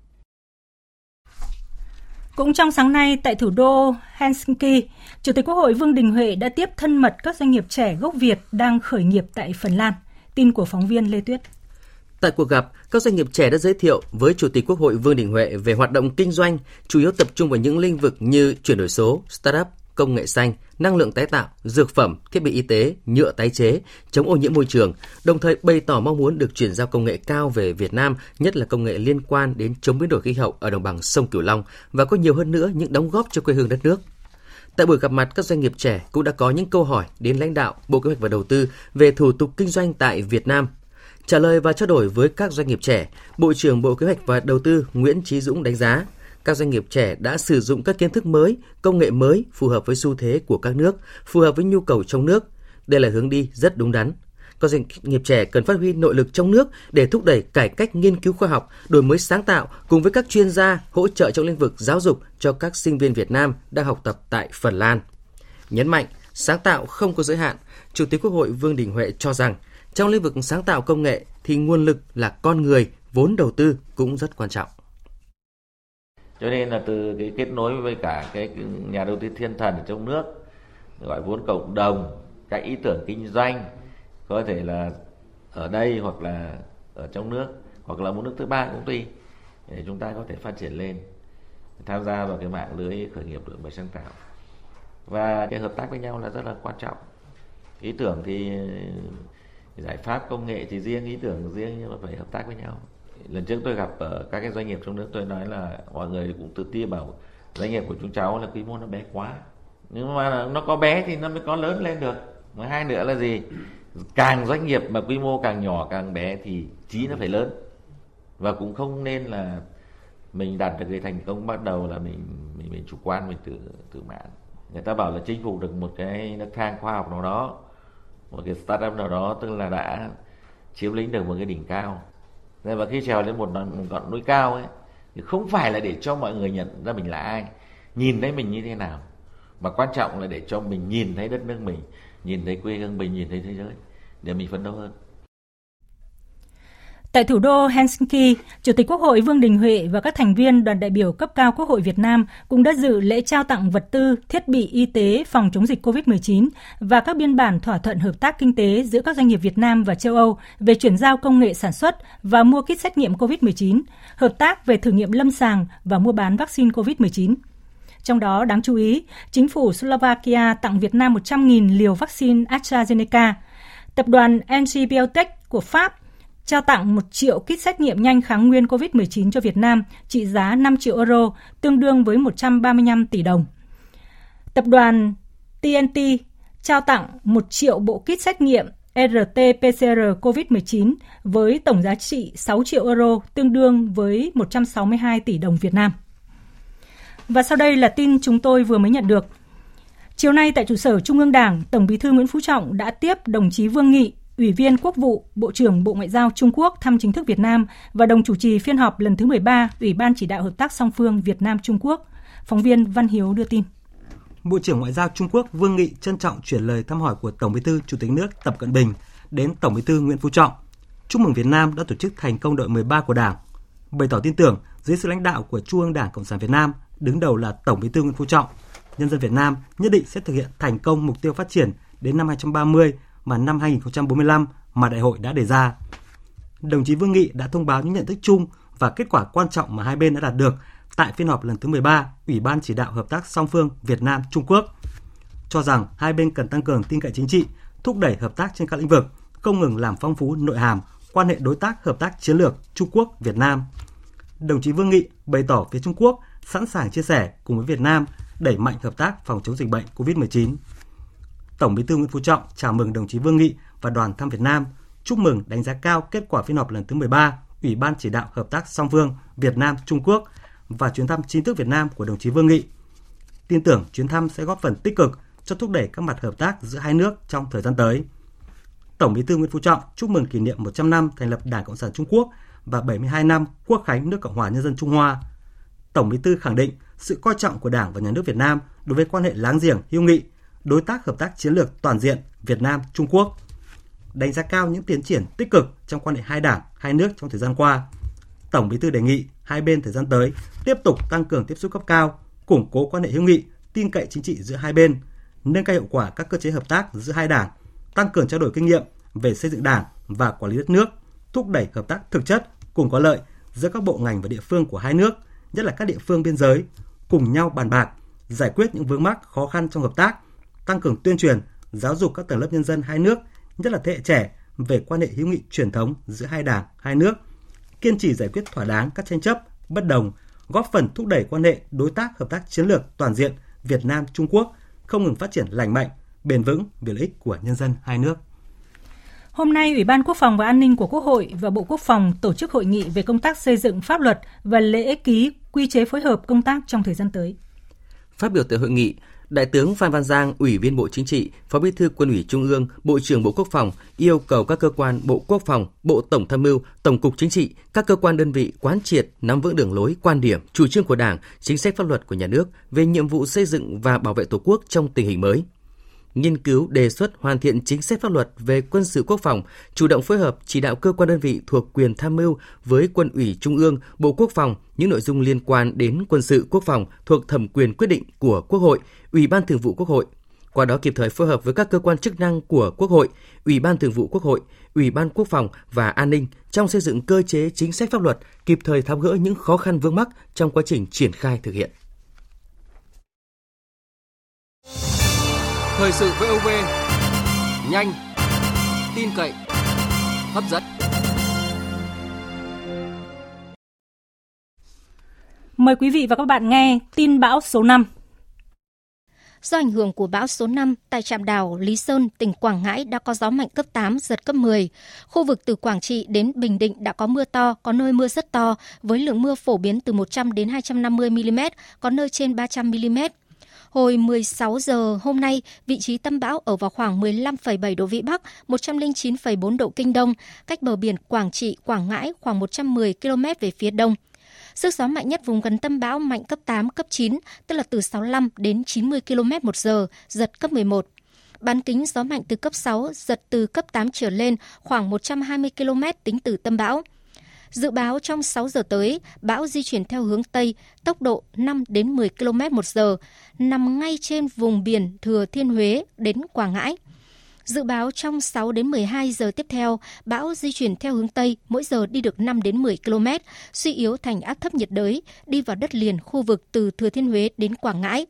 Cũng trong sáng nay tại thủ đô Helsinki, Chủ tịch Quốc hội Vương Đình Huệ đã tiếp thân mật các doanh nghiệp trẻ gốc Việt đang khởi nghiệp tại Phần Lan. Tin của phóng viên Lê Tuyết. Tại cuộc gặp, các doanh nghiệp trẻ đã giới thiệu với Chủ tịch Quốc hội Vương Đình Huệ về hoạt động kinh doanh, chủ yếu tập trung vào những lĩnh vực như chuyển đổi số, startup, công nghệ xanh, năng lượng tái tạo, dược phẩm, thiết bị y tế, nhựa tái chế, chống ô nhiễm môi trường, đồng thời bày tỏ mong muốn được chuyển giao công nghệ cao về Việt Nam, nhất là công nghệ liên quan đến chống biến đổi khí hậu ở đồng bằng sông Cửu Long và có nhiều hơn nữa những đóng góp cho quê hương đất nước. Tại buổi gặp mặt, các doanh nghiệp trẻ cũng đã có những câu hỏi đến lãnh đạo Bộ Kế hoạch và Đầu tư về thủ tục kinh doanh tại Việt Nam. Trả lời và trao đổi với các doanh nghiệp trẻ, Bộ trưởng Bộ Kế hoạch và Đầu tư Nguyễn Chí Dũng đánh giá các doanh nghiệp trẻ đã sử dụng các kiến thức mới, công nghệ mới phù hợp với xu thế của các nước, phù hợp với nhu cầu trong nước. Đây là hướng đi rất đúng đắn. Các doanh nghiệp trẻ cần phát huy nội lực trong nước để thúc đẩy cải cách nghiên cứu khoa học, đổi mới sáng tạo cùng với các chuyên gia hỗ trợ trong lĩnh vực giáo dục cho các sinh viên Việt Nam đang học tập tại Phần Lan. Nhấn mạnh, sáng tạo không có giới hạn, Chủ tịch Quốc hội Vương Đình Huệ cho rằng trong lĩnh vực sáng tạo công nghệ thì nguồn lực là con người, vốn đầu tư cũng rất quan trọng cho nên là từ cái kết nối với cả cái nhà đầu tư thiên thần ở trong nước, gọi vốn cộng đồng, các ý tưởng kinh doanh, có thể là ở đây hoặc là ở trong nước, hoặc là một nước thứ ba cũng tùy, để chúng ta có thể phát triển lên, tham gia vào cái mạng lưới khởi nghiệp đổi mới sáng tạo. Và cái hợp tác với nhau là rất là quan trọng. Ý tưởng thì, giải pháp công nghệ thì riêng, ý tưởng riêng nhưng mà phải hợp tác với nhau lần trước tôi gặp ở các cái doanh nghiệp trong nước tôi nói là mọi người cũng tự ti bảo doanh nghiệp của chúng cháu là quy mô nó bé quá. Nhưng mà nó có bé thì nó mới có lớn lên được. Mà hai nữa là gì? Càng doanh nghiệp mà quy mô càng nhỏ càng bé thì trí nó phải lớn. Và cũng không nên là mình đạt được cái thành công bắt đầu là mình mình, mình chủ quan mình tự tự mãn. Người ta bảo là chinh phục được một cái nước thang khoa học nào đó một cái startup nào đó tức là đã chiếm lĩnh được một cái đỉnh cao và khi trèo lên một, ngọn núi cao ấy thì không phải là để cho mọi người nhận ra mình là ai. Nhìn thấy mình như thế nào. Mà quan trọng là để cho mình nhìn thấy đất nước mình nhìn thấy quê hương mình nhìn thấy thế giới để mình phấn đấu hơn. Tại thủ đô Helsinki, Chủ tịch Quốc hội Vương Đình Huệ và các thành viên đoàn đại biểu cấp cao Quốc hội Việt Nam cũng đã dự lễ trao tặng vật tư, thiết bị y tế phòng chống dịch COVID-19 và các biên bản thỏa thuận hợp tác kinh tế giữa các doanh nghiệp Việt Nam và châu Âu về chuyển giao công nghệ sản xuất và mua kit xét nghiệm COVID-19, hợp tác về thử nghiệm lâm sàng và mua bán vaccine COVID-19. Trong đó, đáng chú ý, chính phủ Slovakia tặng Việt Nam 100.000 liều vaccine AstraZeneca. Tập đoàn NG Biotech của Pháp trao tặng 1 triệu kit xét nghiệm nhanh kháng nguyên COVID-19 cho Việt Nam trị giá 5 triệu euro, tương đương với 135 tỷ đồng. Tập đoàn TNT trao tặng 1 triệu bộ kit xét nghiệm RT-PCR COVID-19 với tổng giá trị 6 triệu euro, tương đương với 162 tỷ đồng Việt Nam. Và sau đây là tin chúng tôi vừa mới nhận được. Chiều nay tại trụ sở Trung ương Đảng, Tổng Bí thư Nguyễn Phú Trọng đã tiếp đồng chí Vương Nghị, Ủy viên Quốc vụ, Bộ trưởng Bộ Ngoại giao Trung Quốc thăm chính thức Việt Nam và đồng chủ trì phiên họp lần thứ 13 Ủy ban chỉ đạo hợp tác song phương Việt Nam Trung Quốc. Phóng viên Văn Hiếu đưa tin. Bộ trưởng Ngoại giao Trung Quốc Vương Nghị trân trọng chuyển lời thăm hỏi của Tổng Bí thư Chủ tịch nước Tập Cận Bình đến Tổng Bí thư Nguyễn Phú Trọng. Chúc mừng Việt Nam đã tổ chức thành công đội 13 của Đảng, bày tỏ tin tưởng dưới sự lãnh đạo của Trung ương Đảng Cộng sản Việt Nam, đứng đầu là Tổng Bí thư Nguyễn Phú Trọng, nhân dân Việt Nam nhất định sẽ thực hiện thành công mục tiêu phát triển đến năm 2030 và năm 2045 mà đại hội đã đề ra. Đồng chí Vương Nghị đã thông báo những nhận thức chung và kết quả quan trọng mà hai bên đã đạt được tại phiên họp lần thứ 13 Ủy ban chỉ đạo hợp tác song phương Việt Nam Trung Quốc cho rằng hai bên cần tăng cường tin cậy chính trị, thúc đẩy hợp tác trên các lĩnh vực, không ngừng làm phong phú nội hàm quan hệ đối tác hợp tác chiến lược Trung Quốc Việt Nam. Đồng chí Vương Nghị bày tỏ phía Trung Quốc sẵn sàng chia sẻ cùng với Việt Nam đẩy mạnh hợp tác phòng chống dịch bệnh COVID-19. Tổng Bí thư Nguyễn Phú Trọng chào mừng đồng chí Vương Nghị và đoàn thăm Việt Nam, chúc mừng đánh giá cao kết quả phiên họp lần thứ 13 Ủy ban chỉ đạo hợp tác song phương Việt Nam Trung Quốc và chuyến thăm chính thức Việt Nam của đồng chí Vương Nghị. Tin tưởng chuyến thăm sẽ góp phần tích cực cho thúc đẩy các mặt hợp tác giữa hai nước trong thời gian tới. Tổng Bí thư Nguyễn Phú Trọng chúc mừng kỷ niệm 100 năm thành lập Đảng Cộng sản Trung Quốc và 72 năm Quốc khánh nước Cộng hòa Nhân dân Trung Hoa. Tổng Bí thư khẳng định sự coi trọng của Đảng và Nhà nước Việt Nam đối với quan hệ láng giềng, hữu nghị, đối tác hợp tác chiến lược toàn diện Việt Nam Trung Quốc. Đánh giá cao những tiến triển tích cực trong quan hệ hai đảng, hai nước trong thời gian qua. Tổng Bí thư đề nghị hai bên thời gian tới tiếp tục tăng cường tiếp xúc cấp cao, củng cố quan hệ hữu nghị, tin cậy chính trị giữa hai bên, nâng cao hiệu quả các cơ chế hợp tác giữa hai đảng, tăng cường trao đổi kinh nghiệm về xây dựng đảng và quản lý đất nước, thúc đẩy hợp tác thực chất cùng có lợi giữa các bộ ngành và địa phương của hai nước, nhất là các địa phương biên giới, cùng nhau bàn bạc, giải quyết những vướng mắc khó khăn trong hợp tác, tăng cường tuyên truyền, giáo dục các tầng lớp nhân dân hai nước, nhất là thế hệ trẻ về quan hệ hữu nghị truyền thống giữa hai đảng, hai nước, kiên trì giải quyết thỏa đáng các tranh chấp, bất đồng, góp phần thúc đẩy quan hệ đối tác hợp tác chiến lược toàn diện Việt Nam Trung Quốc không ngừng phát triển lành mạnh, bền vững vì lợi ích của nhân dân hai nước. Hôm nay, Ủy ban Quốc phòng và An ninh của Quốc hội và Bộ Quốc phòng tổ chức hội nghị về công tác xây dựng pháp luật và lễ ký quy chế phối hợp công tác trong thời gian tới. Phát biểu tại hội nghị, Đại tướng Phan Văn Giang, Ủy viên Bộ Chính trị, Phó Bí thư Quân ủy Trung ương, Bộ trưởng Bộ Quốc phòng yêu cầu các cơ quan Bộ Quốc phòng, Bộ Tổng tham mưu, Tổng cục Chính trị, các cơ quan đơn vị quán triệt, nắm vững đường lối, quan điểm, chủ trương của Đảng, chính sách pháp luật của nhà nước về nhiệm vụ xây dựng và bảo vệ Tổ quốc trong tình hình mới nghiên cứu đề xuất hoàn thiện chính sách pháp luật về quân sự quốc phòng, chủ động phối hợp chỉ đạo cơ quan đơn vị thuộc quyền tham mưu với quân ủy Trung ương, Bộ Quốc phòng những nội dung liên quan đến quân sự quốc phòng thuộc thẩm quyền quyết định của Quốc hội, Ủy ban Thường vụ Quốc hội. Qua đó kịp thời phối hợp với các cơ quan chức năng của Quốc hội, Ủy ban Thường vụ Quốc hội, Ủy ban Quốc phòng và An ninh trong xây dựng cơ chế chính sách pháp luật, kịp thời tháo gỡ những khó khăn vướng mắc trong quá trình triển khai thực hiện. Thời sự VOV nhanh, tin cậy, hấp dẫn. Mời quý vị và các bạn nghe tin bão số 5. Do ảnh hưởng của bão số 5, tại trạm đảo Lý Sơn, tỉnh Quảng Ngãi đã có gió mạnh cấp 8, giật cấp 10. Khu vực từ Quảng Trị đến Bình Định đã có mưa to, có nơi mưa rất to, với lượng mưa phổ biến từ 100 đến 250 mm, có nơi trên 300 mm. Hồi 16 giờ hôm nay, vị trí tâm bão ở vào khoảng 15,7 độ Vĩ Bắc, 109,4 độ Kinh Đông, cách bờ biển Quảng Trị, Quảng Ngãi khoảng 110 km về phía đông. Sức gió mạnh nhất vùng gần tâm bão mạnh cấp 8, cấp 9, tức là từ 65 đến 90 km một giờ, giật cấp 11. Bán kính gió mạnh từ cấp 6, giật từ cấp 8 trở lên khoảng 120 km tính từ tâm bão. Dự báo trong 6 giờ tới, bão di chuyển theo hướng Tây, tốc độ 5 đến 10 km một giờ, nằm ngay trên vùng biển Thừa Thiên Huế đến Quảng Ngãi. Dự báo trong 6 đến 12 giờ tiếp theo, bão di chuyển theo hướng Tây, mỗi giờ đi được 5 đến 10 km, suy yếu thành áp thấp nhiệt đới, đi vào đất liền khu vực từ Thừa Thiên Huế đến Quảng Ngãi.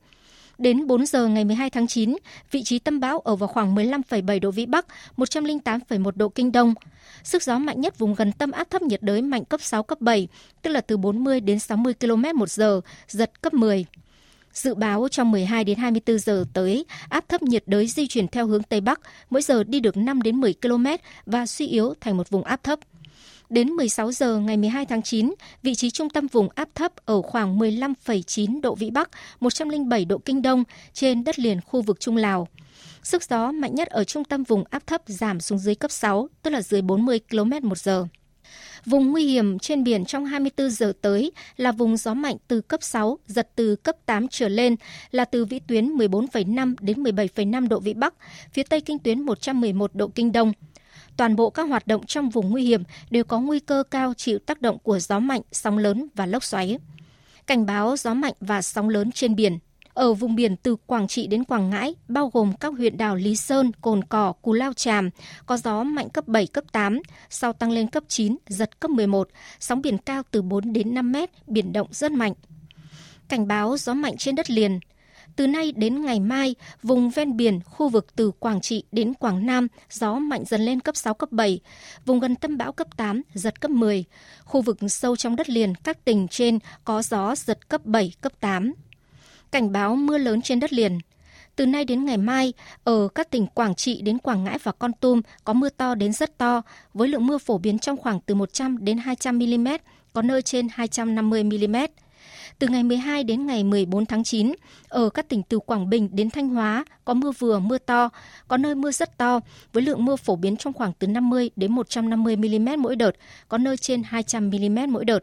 Đến 4 giờ ngày 12 tháng 9, vị trí tâm bão ở vào khoảng 15,7 độ Vĩ Bắc, 108,1 độ Kinh Đông. Sức gió mạnh nhất vùng gần tâm áp thấp nhiệt đới mạnh cấp 6, cấp 7, tức là từ 40 đến 60 km một giờ, giật cấp 10. Dự báo trong 12 đến 24 giờ tới, áp thấp nhiệt đới di chuyển theo hướng Tây Bắc, mỗi giờ đi được 5 đến 10 km và suy yếu thành một vùng áp thấp. Đến 16 giờ ngày 12 tháng 9, vị trí trung tâm vùng áp thấp ở khoảng 15,9 độ Vĩ Bắc, 107 độ Kinh Đông trên đất liền khu vực Trung Lào. Sức gió mạnh nhất ở trung tâm vùng áp thấp giảm xuống dưới cấp 6, tức là dưới 40 km một giờ. Vùng nguy hiểm trên biển trong 24 giờ tới là vùng gió mạnh từ cấp 6, giật từ cấp 8 trở lên là từ vĩ tuyến 14,5 đến 17,5 độ vĩ Bắc, phía tây kinh tuyến 111 độ kinh Đông. Toàn bộ các hoạt động trong vùng nguy hiểm đều có nguy cơ cao chịu tác động của gió mạnh, sóng lớn và lốc xoáy. Cảnh báo gió mạnh và sóng lớn trên biển ở vùng biển từ Quảng Trị đến Quảng Ngãi, bao gồm các huyện đảo Lý Sơn, Cồn Cỏ, Cù Lao Tràm, có gió mạnh cấp 7, cấp 8, sau tăng lên cấp 9, giật cấp 11, sóng biển cao từ 4 đến 5 mét, biển động rất mạnh. Cảnh báo gió mạnh trên đất liền, từ nay đến ngày mai, vùng ven biển, khu vực từ Quảng Trị đến Quảng Nam, gió mạnh dần lên cấp 6, cấp 7. Vùng gần tâm bão cấp 8, giật cấp 10. Khu vực sâu trong đất liền, các tỉnh trên có gió giật cấp 7, cấp 8 cảnh báo mưa lớn trên đất liền. Từ nay đến ngày mai, ở các tỉnh Quảng Trị đến Quảng Ngãi và Con Tum có mưa to đến rất to, với lượng mưa phổ biến trong khoảng từ 100 đến 200 mm, có nơi trên 250 mm. Từ ngày 12 đến ngày 14 tháng 9, ở các tỉnh từ Quảng Bình đến Thanh Hóa có mưa vừa, mưa to, có nơi mưa rất to, với lượng mưa phổ biến trong khoảng từ 50 đến 150 mm mỗi đợt, có nơi trên 200 mm mỗi đợt.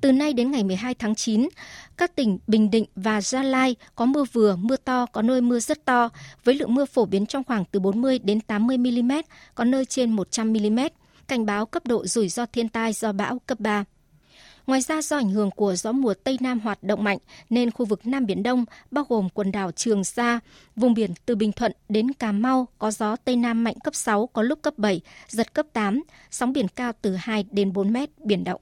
Từ nay đến ngày 12 tháng 9, các tỉnh Bình Định và Gia Lai có mưa vừa, mưa to, có nơi mưa rất to, với lượng mưa phổ biến trong khoảng từ 40 đến 80 mm, có nơi trên 100 mm. Cảnh báo cấp độ rủi ro thiên tai do bão cấp 3. Ngoài ra do ảnh hưởng của gió mùa Tây Nam hoạt động mạnh nên khu vực Nam Biển Đông bao gồm quần đảo Trường Sa, vùng biển từ Bình Thuận đến Cà Mau có gió Tây Nam mạnh cấp 6 có lúc cấp 7, giật cấp 8, sóng biển cao từ 2 đến 4 mét, biển động.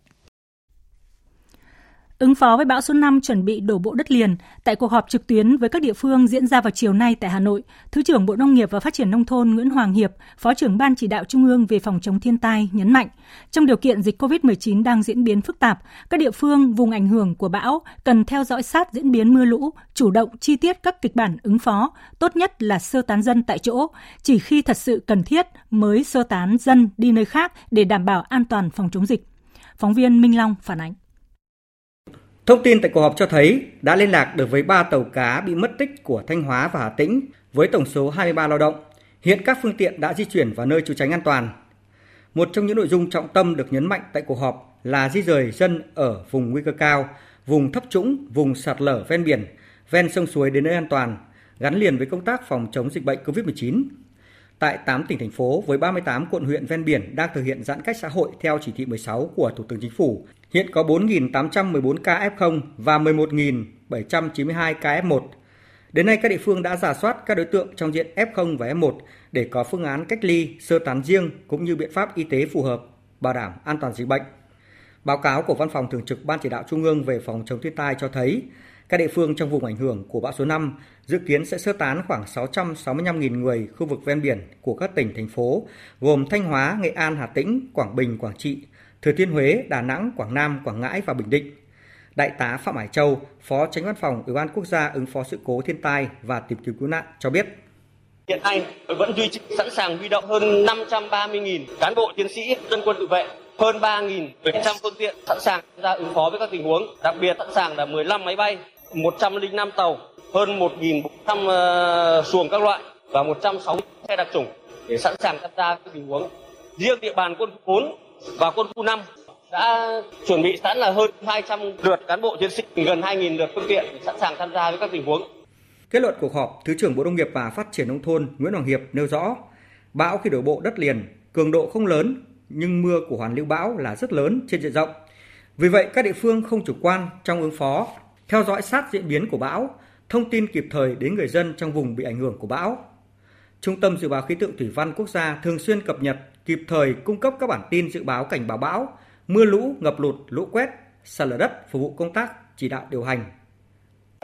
Ứng phó với bão số 5 chuẩn bị đổ bộ đất liền, tại cuộc họp trực tuyến với các địa phương diễn ra vào chiều nay tại Hà Nội, Thứ trưởng Bộ Nông nghiệp và Phát triển Nông thôn Nguyễn Hoàng Hiệp, Phó trưởng Ban chỉ đạo Trung ương về phòng chống thiên tai nhấn mạnh, trong điều kiện dịch COVID-19 đang diễn biến phức tạp, các địa phương vùng ảnh hưởng của bão cần theo dõi sát diễn biến mưa lũ, chủ động chi tiết các kịch bản ứng phó, tốt nhất là sơ tán dân tại chỗ, chỉ khi thật sự cần thiết mới sơ tán dân đi nơi khác để đảm bảo an toàn phòng chống dịch. Phóng viên Minh Long phản ánh. Thông tin tại cuộc họp cho thấy đã liên lạc được với 3 tàu cá bị mất tích của Thanh Hóa và Hà Tĩnh với tổng số 23 lao động. Hiện các phương tiện đã di chuyển vào nơi trú tránh an toàn. Một trong những nội dung trọng tâm được nhấn mạnh tại cuộc họp là di rời dân ở vùng nguy cơ cao, vùng thấp trũng, vùng sạt lở ven biển, ven sông suối đến nơi an toàn, gắn liền với công tác phòng chống dịch bệnh COVID-19. Tại 8 tỉnh thành phố với 38 quận huyện ven biển đang thực hiện giãn cách xã hội theo chỉ thị 16 của Thủ tướng Chính phủ Hiện có 4.814 ca F0 và 11.792 ca F1. Đến nay các địa phương đã giả soát các đối tượng trong diện F0 và F1 để có phương án cách ly, sơ tán riêng cũng như biện pháp y tế phù hợp, bảo đảm an toàn dịch bệnh. Báo cáo của Văn phòng Thường trực Ban Chỉ đạo Trung ương về phòng chống thiên tai cho thấy, các địa phương trong vùng ảnh hưởng của bão số 5 dự kiến sẽ sơ tán khoảng 665.000 người khu vực ven biển của các tỉnh, thành phố gồm Thanh Hóa, Nghệ An, Hà Tĩnh, Quảng Bình, Quảng Trị, Thừa Thiên Huế, Đà Nẵng, Quảng Nam, Quảng Ngãi và Bình Định. Đại tá Phạm Hải Châu, Phó Tránh Văn phòng Ủy ban Quốc gia ứng phó sự cố thiên tai và tìm kiếm cứu nạn cho biết. Hiện nay vẫn duy trì sẵn sàng huy động hơn 530.000 cán bộ chiến sĩ dân quân tự vệ, hơn 3.700 phương tiện sẵn sàng ra ứng phó với các tình huống, đặc biệt sẵn sàng là 15 máy bay, 105 tàu, hơn 1.400 ờ, xuồng các loại và 160 xe đặc trùng để sẵn sàng tham gia các tình huống. Riêng địa bàn quân khu 4 và quân khu 5 đã chuẩn bị sẵn là hơn 200 lượt cán bộ chiến sĩ, gần 2.000 lượt phương tiện sẵn sàng tham gia với các tình huống. Kết luận cuộc họp, Thứ trưởng Bộ Nông nghiệp và Phát triển Nông thôn Nguyễn Hoàng Hiệp nêu rõ, bão khi đổ bộ đất liền, cường độ không lớn, nhưng mưa của hoàn lưu bão là rất lớn trên diện rộng. Vì vậy, các địa phương không chủ quan trong ứng phó, theo dõi sát diễn biến của bão, thông tin kịp thời đến người dân trong vùng bị ảnh hưởng của bão. Trung tâm Dự báo Khí tượng Thủy văn Quốc gia thường xuyên cập nhật kịp thời cung cấp các bản tin dự báo cảnh báo bão, mưa lũ, ngập lụt, lũ quét, sạt lở đất phục vụ công tác chỉ đạo điều hành.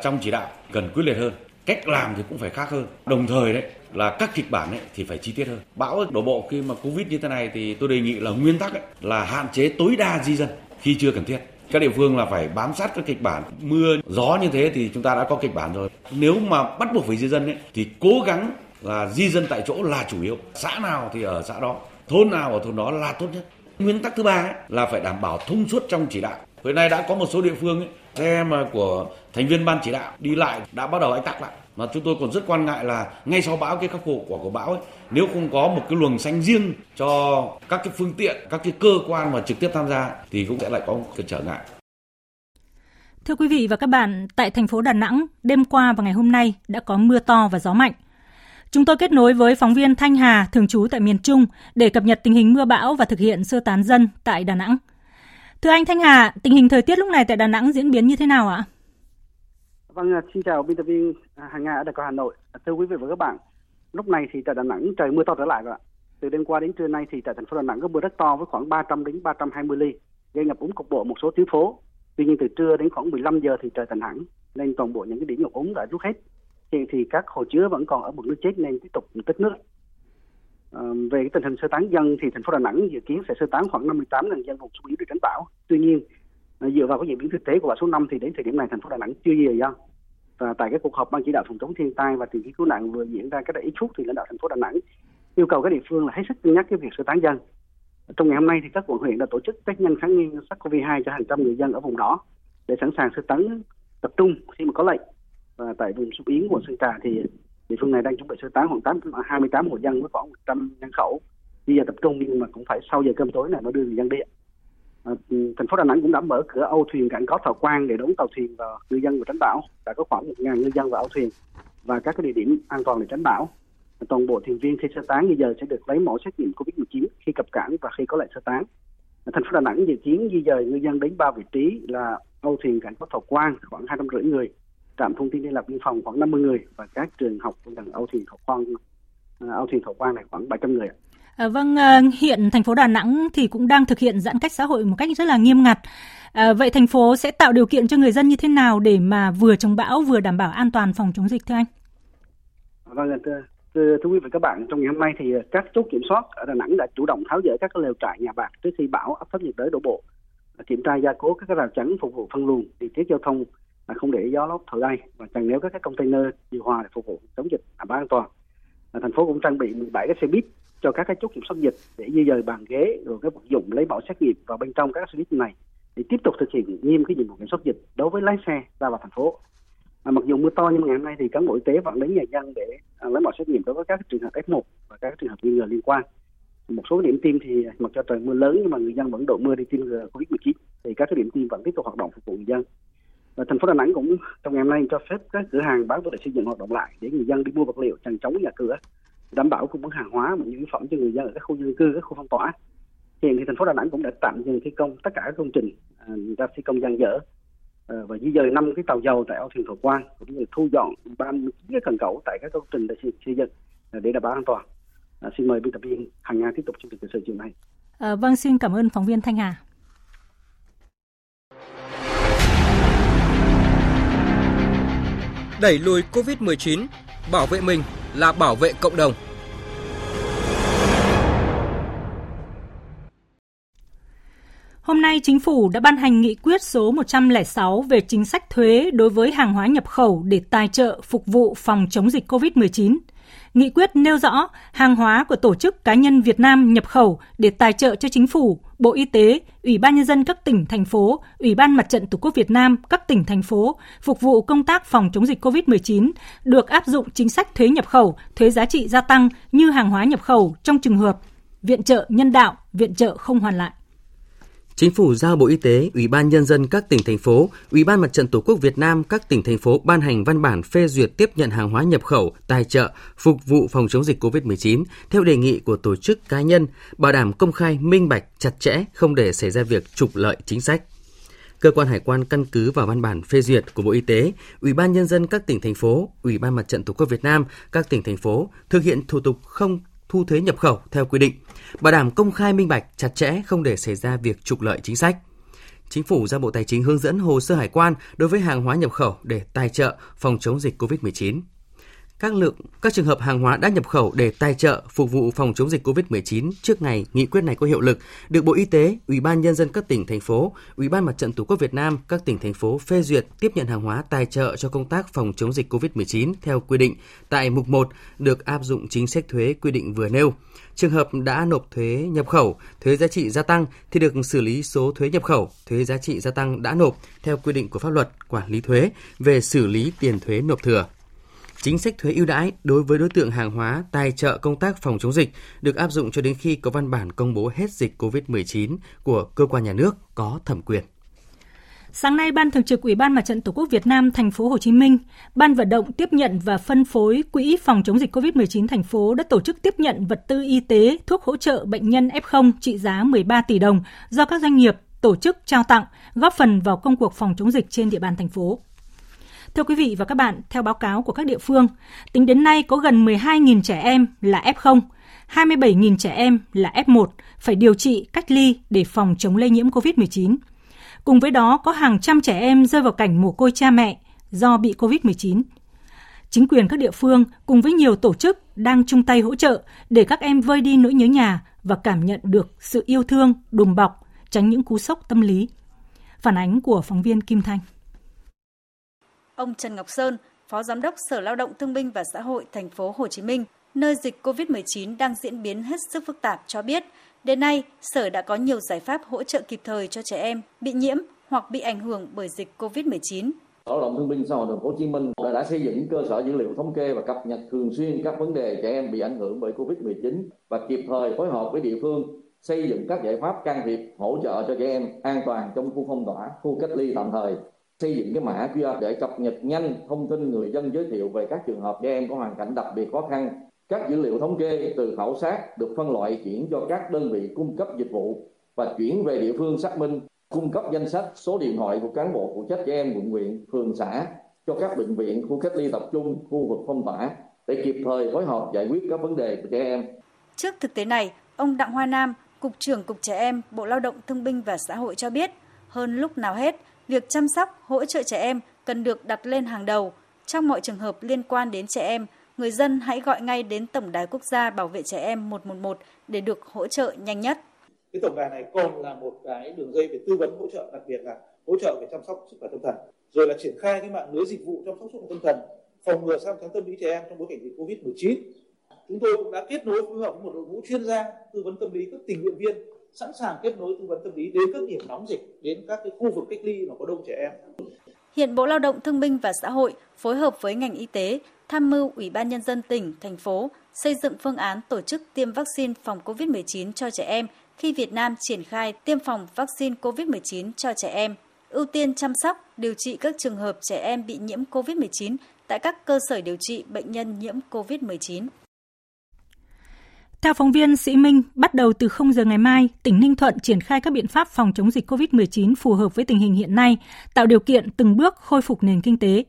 Trong chỉ đạo cần quyết liệt hơn, cách làm thì cũng phải khác hơn. Đồng thời đấy là các kịch bản ấy thì phải chi tiết hơn. Bão đổ bộ khi mà Covid như thế này thì tôi đề nghị là nguyên tắc ấy, là hạn chế tối đa di dân khi chưa cần thiết. Các địa phương là phải bám sát các kịch bản. Mưa, gió như thế thì chúng ta đã có kịch bản rồi. Nếu mà bắt buộc phải di dân ấy, thì cố gắng là di dân tại chỗ là chủ yếu. Xã nào thì ở xã đó, thôn nào ở thôn đó là tốt nhất. Nguyên tắc thứ ba ấy, là phải đảm bảo thông suốt trong chỉ đạo. Hiện nay đã có một số địa phương ấy, xe mà của thành viên ban chỉ đạo đi lại đã bắt đầu ách tắc lại mà chúng tôi còn rất quan ngại là ngay sau bão cái khắc phục của của bão ấy nếu không có một cái luồng xanh riêng cho các cái phương tiện các cái cơ quan mà trực tiếp tham gia thì cũng sẽ lại có một cái trở ngại Thưa quý vị và các bạn, tại thành phố Đà Nẵng, đêm qua và ngày hôm nay đã có mưa to và gió mạnh. Chúng tôi kết nối với phóng viên Thanh Hà, thường trú tại miền Trung, để cập nhật tình hình mưa bão và thực hiện sơ tán dân tại Đà Nẵng. Thưa anh Thanh Hà, tình hình thời tiết lúc này tại Đà Nẵng diễn biến như thế nào ạ? Vâng, à, xin chào biên tập viên à, Hà Nga ở Đài Hà Nội. À, thưa quý vị và các bạn, lúc này thì tại Đà Nẵng trời mưa to trở lại rồi ạ. Từ đêm qua đến trưa nay thì tại thành phố Đà Nẵng có mưa rất to với khoảng 300 đến 320 ly, gây ngập úng cục bộ một số tuyến phố. Tuy nhiên từ trưa đến khoảng 15 giờ thì trời tạnh hẳn, nên toàn bộ những cái điểm ngập úng đã rút hết. Hiện thì các hồ chứa vẫn còn ở mực nước chết nên tiếp tục tích nước. À, về cái tình hình sơ tán dân thì thành phố Đà Nẵng dự kiến sẽ sơ tán khoảng 58.000 dân vùng sung yếu để tránh bão. Tuy nhiên ờ, dựa vào cái diễn biến thực tế của bão số 5 thì đến thời điểm này thành phố Đà Nẵng chưa về dân và tại cái cuộc họp ban chỉ đạo phòng chống thiên tai và tìm kiếm cứu nạn vừa diễn ra cách đây ít phút thì lãnh đạo thành phố Đà Nẵng yêu cầu các địa phương là hết sức cân nhắc cái việc sơ tán dân. Trong ngày hôm nay thì các quận huyện đã tổ chức test nhanh kháng nguyên SARS-CoV-2 cho hàng trăm người dân ở vùng đó để sẵn sàng sơ tán tập trung khi mà có lệnh. Và tại vùng Súp Yến, của Sơn Trà thì địa phương này đang chuẩn bị sơ tán khoảng 8, 28 hộ dân với khoảng 100 nhân khẩu. Bây giờ tập trung nhưng mà cũng phải sau giờ cơm tối này mới đưa người dân đi. À, thành phố Đà Nẵng cũng đã mở cửa âu thuyền cảng có thọ quang để đón tàu thuyền và ngư dân của tránh bão. Đã có khoảng 1.000 ngư dân vào âu thuyền và các cái địa điểm an toàn để tránh bão. Toàn bộ thuyền viên khi sơ tán bây giờ sẽ được lấy mẫu xét nghiệm COVID-19 khi cập cảng và khi có lệnh sơ tán. Thành phố Đà Nẵng dự kiến di dời ngư dân đến ba vị trí là âu thuyền cảng có thọ quang khoảng hai trăm rưỡi người, trạm thông tin liên lạc biên phòng khoảng 50 người và các trường học gần âu thuyền thọ quang âu thuyền thọ quang này khoảng 700 người. À, vâng, hiện thành phố Đà Nẵng thì cũng đang thực hiện giãn cách xã hội một cách rất là nghiêm ngặt. À, vậy thành phố sẽ tạo điều kiện cho người dân như thế nào để mà vừa chống bão vừa đảm bảo an toàn phòng chống dịch thưa anh? Vâng, thưa, thưa, thưa quý vị và các bạn, trong ngày hôm nay thì các chốt kiểm soát ở Đà Nẵng đã chủ động tháo dỡ các lều trại nhà bạc trước khi bão áp thấp nhiệt đới đổ bộ, kiểm tra gia cố các rào chắn phục vụ phân luồng, điều tiết giao thông không để gió lốc thổi bay và chẳng nếu các cái container điều hòa để phục vụ chống dịch đảm bảo an toàn. Thành phố cũng trang bị 17 cái xe buýt cho các cái chốt kiểm soát dịch để di dời bàn ghế rồi các vật dụng lấy mẫu xét nghiệm vào bên trong các xe buýt này để tiếp tục thực hiện nghiêm cái nhiệm vụ kiểm soát dịch đối với lái xe ra vào thành phố. À, mặc dù mưa to nhưng ngày hôm nay thì cán bộ y tế vẫn đến nhà dân để à, lấy mẫu xét nghiệm đối với các trường hợp F1 và các trường hợp nghi ngờ liên quan. Một số điểm tiêm thì mặc cho trời mưa lớn nhưng mà người dân vẫn đổ mưa đi tiêm ngừa Covid-19 thì các cái điểm tiêm vẫn tiếp tục hoạt động phục vụ người dân. Và thành phố Đà Nẵng cũng trong ngày hôm nay cho phép các cửa hàng bán vật liệu xây dựng hoạt động lại để người dân đi mua vật liệu trang chống nhà cửa đảm bảo cung ứng hàng hóa và nhu phẩm cho người dân ở các khu dân cư, các khu phong tỏa. Hiện thì thành phố Đà Nẵng cũng đã tạm dừng thi công tất cả các công trình à, ra thi công dang dở à, và di dời năm cái tàu dầu tại âu thuyền Thọ Quang cũng như thu dọn 39 cái cần cẩu tại các công trình để xây dựng à, để đảm bảo an toàn. À, xin mời biên tập viên Hằng Nga tiếp tục chương trình thời sự chiều nay. À, vâng, xin cảm ơn phóng viên Thanh Hà. Đẩy lùi COVID-19, bảo vệ mình là bảo vệ cộng đồng. Hôm nay, Chính phủ đã ban hành nghị quyết số 106 về chính sách thuế đối với hàng hóa nhập khẩu để tài trợ phục vụ phòng chống dịch COVID-19. Nghị quyết nêu rõ hàng hóa của tổ chức cá nhân Việt Nam nhập khẩu để tài trợ cho chính phủ, Bộ Y tế, Ủy ban nhân dân các tỉnh thành phố, Ủy ban Mặt trận Tổ quốc Việt Nam các tỉnh thành phố phục vụ công tác phòng chống dịch COVID-19 được áp dụng chính sách thuế nhập khẩu, thuế giá trị gia tăng như hàng hóa nhập khẩu trong trường hợp viện trợ nhân đạo, viện trợ không hoàn lại. Chính phủ giao Bộ Y tế, Ủy ban Nhân dân các tỉnh, thành phố, Ủy ban Mặt trận Tổ quốc Việt Nam các tỉnh, thành phố ban hành văn bản phê duyệt tiếp nhận hàng hóa nhập khẩu, tài trợ, phục vụ phòng chống dịch COVID-19 theo đề nghị của tổ chức cá nhân, bảo đảm công khai, minh bạch, chặt chẽ, không để xảy ra việc trục lợi chính sách. Cơ quan hải quan căn cứ vào văn bản phê duyệt của Bộ Y tế, Ủy ban Nhân dân các tỉnh, thành phố, Ủy ban Mặt trận Tổ quốc Việt Nam các tỉnh, thành phố thực hiện thủ tục không thu thuế nhập khẩu theo quy định, bảo đảm công khai minh bạch, chặt chẽ không để xảy ra việc trục lợi chính sách. Chính phủ ra Bộ Tài chính hướng dẫn hồ sơ hải quan đối với hàng hóa nhập khẩu để tài trợ phòng chống dịch COVID-19 các lượng các trường hợp hàng hóa đã nhập khẩu để tài trợ phục vụ phòng chống dịch COVID-19 trước ngày nghị quyết này có hiệu lực được Bộ Y tế, Ủy ban nhân dân các tỉnh thành phố, Ủy ban Mặt trận Tổ quốc Việt Nam các tỉnh thành phố phê duyệt tiếp nhận hàng hóa tài trợ cho công tác phòng chống dịch COVID-19 theo quy định tại mục 1 được áp dụng chính sách thuế quy định vừa nêu. Trường hợp đã nộp thuế nhập khẩu, thuế giá trị gia tăng thì được xử lý số thuế nhập khẩu, thuế giá trị gia tăng đã nộp theo quy định của pháp luật quản lý thuế về xử lý tiền thuế nộp thừa. Chính sách thuế ưu đãi đối với đối tượng hàng hóa tài trợ công tác phòng chống dịch được áp dụng cho đến khi có văn bản công bố hết dịch COVID-19 của cơ quan nhà nước có thẩm quyền. Sáng nay, Ban Thường trực Ủy ban Mặt trận Tổ quốc Việt Nam thành phố Hồ Chí Minh, Ban vận động tiếp nhận và phân phối Quỹ phòng chống dịch COVID-19 thành phố đã tổ chức tiếp nhận vật tư y tế, thuốc hỗ trợ bệnh nhân F0 trị giá 13 tỷ đồng do các doanh nghiệp tổ chức trao tặng, góp phần vào công cuộc phòng chống dịch trên địa bàn thành phố. Thưa quý vị và các bạn, theo báo cáo của các địa phương, tính đến nay có gần 12.000 trẻ em là F0, 27.000 trẻ em là F1 phải điều trị cách ly để phòng chống lây nhiễm COVID-19. Cùng với đó có hàng trăm trẻ em rơi vào cảnh mồ côi cha mẹ do bị COVID-19. Chính quyền các địa phương cùng với nhiều tổ chức đang chung tay hỗ trợ để các em vơi đi nỗi nhớ nhà và cảm nhận được sự yêu thương, đùm bọc, tránh những cú sốc tâm lý. Phản ánh của phóng viên Kim Thanh. Ông Trần Ngọc Sơn, Phó Giám đốc Sở Lao động Thương binh và Xã hội thành phố Hồ Chí Minh, nơi dịch COVID-19 đang diễn biến hết sức phức tạp cho biết, đến nay Sở đã có nhiều giải pháp hỗ trợ kịp thời cho trẻ em bị nhiễm hoặc bị ảnh hưởng bởi dịch COVID-19. Sở Lao động Thương binh Xã hội thành phố Hồ Chí Minh đã, đã xây dựng cơ sở dữ liệu thống kê và cập nhật thường xuyên các vấn đề trẻ em bị ảnh hưởng bởi Covid-19 và kịp thời phối hợp với địa phương xây dựng các giải pháp can thiệp hỗ trợ cho trẻ em an toàn trong khu phong tỏa, khu cách ly tạm thời xây dựng cái mã QR để cập nhật nhanh thông tin người dân giới thiệu về các trường hợp trẻ em có hoàn cảnh đặc biệt khó khăn. Các dữ liệu thống kê từ khảo sát được phân loại chuyển cho các đơn vị cung cấp dịch vụ và chuyển về địa phương xác minh, cung cấp danh sách số điện thoại của cán bộ phụ trách trẻ em quận huyện, phường xã cho các bệnh viện, khu cách ly tập trung, khu vực phong tỏa để kịp thời phối hợp giải quyết các vấn đề của trẻ em. Trước thực tế này, ông Đặng Hoa Nam, Cục trưởng Cục Trẻ Em, Bộ Lao động Thương binh và Xã hội cho biết, hơn lúc nào hết, việc chăm sóc, hỗ trợ trẻ em cần được đặt lên hàng đầu. Trong mọi trường hợp liên quan đến trẻ em, người dân hãy gọi ngay đến Tổng đài Quốc gia Bảo vệ trẻ em 111 để được hỗ trợ nhanh nhất. Cái tổng đài này còn là một cái đường dây về tư vấn hỗ trợ, đặc biệt là hỗ trợ về chăm sóc sức khỏe tâm thần. Rồi là triển khai cái mạng lưới dịch vụ chăm sóc sức khỏe tâm thần, phòng ngừa sang chấn tâm lý trẻ em trong bối cảnh dịch Covid-19. Chúng tôi cũng đã kết nối phối hợp với một đội ngũ chuyên gia tư vấn tâm lý các tình nguyện viên sẵn sàng kết nối tư vấn tâm lý đến các điểm nóng dịch, đến các cái khu vực cách ly mà có đông trẻ em. Hiện Bộ Lao động Thương binh và Xã hội phối hợp với ngành y tế tham mưu Ủy ban Nhân dân tỉnh, thành phố xây dựng phương án tổ chức tiêm vaccine phòng COVID-19 cho trẻ em khi Việt Nam triển khai tiêm phòng vaccine COVID-19 cho trẻ em, ưu tiên chăm sóc, điều trị các trường hợp trẻ em bị nhiễm COVID-19 tại các cơ sở điều trị bệnh nhân nhiễm COVID-19. Theo phóng viên Sĩ Minh, bắt đầu từ 0 giờ ngày mai, tỉnh Ninh Thuận triển khai các biện pháp phòng chống dịch COVID-19 phù hợp với tình hình hiện nay, tạo điều kiện từng bước khôi phục nền kinh tế.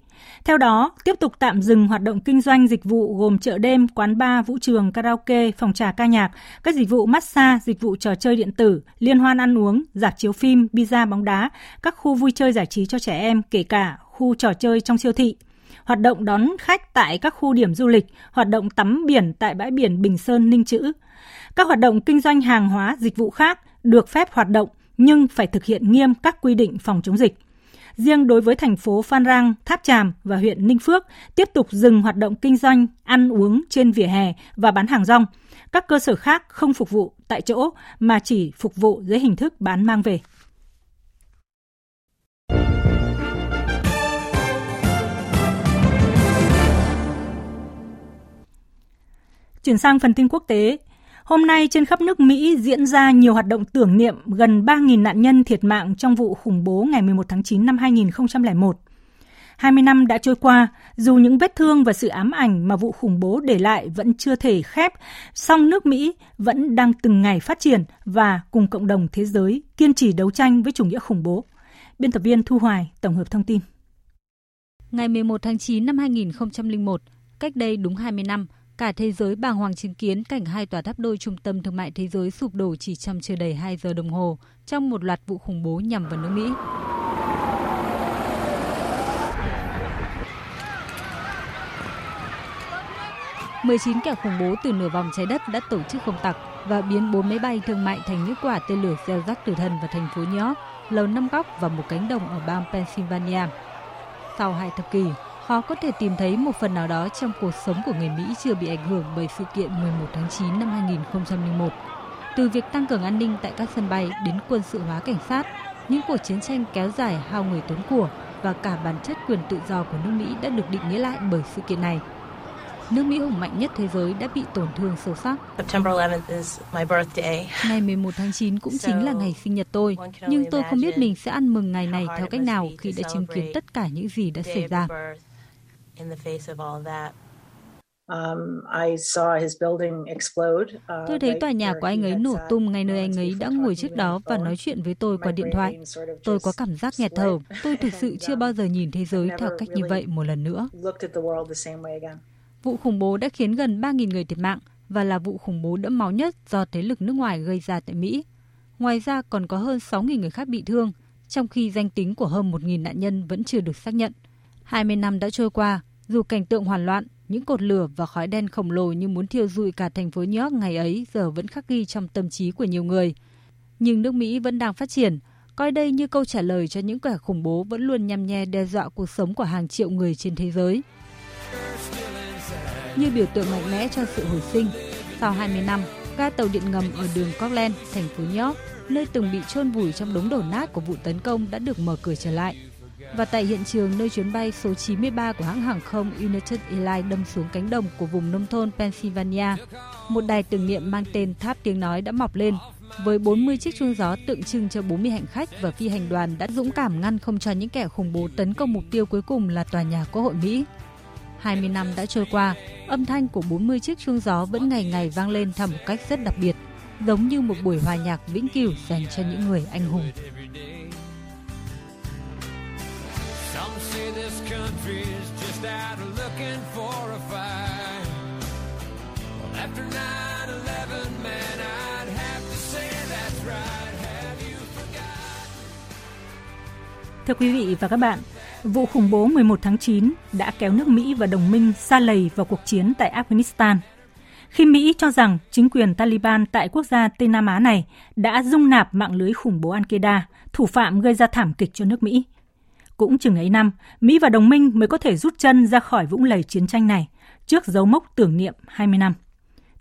Theo đó, tiếp tục tạm dừng hoạt động kinh doanh dịch vụ gồm chợ đêm, quán bar, vũ trường, karaoke, phòng trà ca nhạc, các dịch vụ massage, dịch vụ trò chơi điện tử, liên hoan ăn uống, dạp chiếu phim, pizza bóng đá, các khu vui chơi giải trí cho trẻ em, kể cả khu trò chơi trong siêu thị hoạt động đón khách tại các khu điểm du lịch, hoạt động tắm biển tại bãi biển Bình Sơn Ninh Chữ. Các hoạt động kinh doanh hàng hóa, dịch vụ khác được phép hoạt động nhưng phải thực hiện nghiêm các quy định phòng chống dịch. Riêng đối với thành phố Phan Rang, Tháp Tràm và huyện Ninh Phước tiếp tục dừng hoạt động kinh doanh, ăn uống trên vỉa hè và bán hàng rong. Các cơ sở khác không phục vụ tại chỗ mà chỉ phục vụ dưới hình thức bán mang về. Chuyển sang phần tin quốc tế, Hôm nay trên khắp nước Mỹ diễn ra nhiều hoạt động tưởng niệm gần 3.000 nạn nhân thiệt mạng trong vụ khủng bố ngày 11 tháng 9 năm 2001. 20 năm đã trôi qua, dù những vết thương và sự ám ảnh mà vụ khủng bố để lại vẫn chưa thể khép, song nước Mỹ vẫn đang từng ngày phát triển và cùng cộng đồng thế giới kiên trì đấu tranh với chủ nghĩa khủng bố. Biên tập viên Thu Hoài tổng hợp thông tin. Ngày 11 tháng 9 năm 2001, cách đây đúng 20 năm, Cả thế giới bàng hoàng chứng kiến cảnh hai tòa tháp đôi trung tâm thương mại thế giới sụp đổ chỉ trong chưa đầy 2 giờ đồng hồ trong một loạt vụ khủng bố nhằm vào nước Mỹ. 19 kẻ khủng bố từ nửa vòng trái đất đã tổ chức không tặc và biến bốn máy bay thương mại thành những quả tên lửa gieo rắc tử thần vào thành phố New York, lầu năm góc và một cánh đồng ở bang Pennsylvania. Sau hai thập kỷ, họ có thể tìm thấy một phần nào đó trong cuộc sống của người Mỹ chưa bị ảnh hưởng bởi sự kiện 11 tháng 9 năm 2001. Từ việc tăng cường an ninh tại các sân bay đến quân sự hóa cảnh sát, những cuộc chiến tranh kéo dài hao người tốn của và cả bản chất quyền tự do của nước Mỹ đã được định nghĩa lại bởi sự kiện này. Nước Mỹ hùng mạnh nhất thế giới đã bị tổn thương sâu sắc. Ngày 11 tháng 9 cũng chính là ngày sinh nhật tôi, nhưng tôi không biết mình sẽ ăn mừng ngày này theo cách nào khi đã chứng kiến tất cả những gì đã xảy ra. Um, uh, tôi thấy tòa nhà của anh ấy nổ tung ngay nơi anh ấy đã ngồi trước đó và nói chuyện với tôi qua điện thoại. Tôi có cảm giác nghẹt thở. Tôi thực sự chưa bao giờ nhìn thế giới theo cách như vậy một lần nữa. Vụ khủng bố đã khiến gần 3.000 người thiệt mạng và là vụ khủng bố đẫm máu nhất do thế lực nước ngoài gây ra tại Mỹ. Ngoài ra còn có hơn 6.000 người khác bị thương, trong khi danh tính của hơn 1.000 nạn nhân vẫn chưa được xác nhận. 20 năm đã trôi qua, dù cảnh tượng hoàn loạn, những cột lửa và khói đen khổng lồ như muốn thiêu rụi cả thành phố New York ngày ấy giờ vẫn khắc ghi trong tâm trí của nhiều người. Nhưng nước Mỹ vẫn đang phát triển, coi đây như câu trả lời cho những kẻ khủng bố vẫn luôn nhằm nhe đe dọa cuộc sống của hàng triệu người trên thế giới. Như biểu tượng mạnh mẽ cho sự hồi sinh, sau 20 năm, ga tàu điện ngầm ở đường Cortland, thành phố New York, nơi từng bị chôn vùi trong đống đổ nát của vụ tấn công đã được mở cửa trở lại và tại hiện trường nơi chuyến bay số 93 của hãng hàng không United Airlines đâm xuống cánh đồng của vùng nông thôn Pennsylvania, một đài tưởng niệm mang tên Tháp Tiếng Nói đã mọc lên với 40 chiếc chuông gió tượng trưng cho 40 hành khách và phi hành đoàn đã dũng cảm ngăn không cho những kẻ khủng bố tấn công mục tiêu cuối cùng là tòa nhà Quốc hội Mỹ. 20 năm đã trôi qua, âm thanh của 40 chiếc chuông gió vẫn ngày ngày vang lên theo một cách rất đặc biệt, giống như một buổi hòa nhạc vĩnh cửu dành cho những người anh hùng. Some say this country's just out looking for a fight. Well, after 9-11, man, I'd have to say that's right. Have you forgotten? Thưa quý vị và các bạn, vụ khủng bố 11 tháng 9 đã kéo nước Mỹ và đồng minh xa lầy vào cuộc chiến tại Afghanistan. Khi Mỹ cho rằng chính quyền Taliban tại quốc gia Tây Nam Á này đã dung nạp mạng lưới khủng bố Al-Qaeda, thủ phạm gây ra thảm kịch cho nước Mỹ – cũng chừng ấy năm, Mỹ và đồng minh mới có thể rút chân ra khỏi vũng lầy chiến tranh này trước dấu mốc tưởng niệm 20 năm.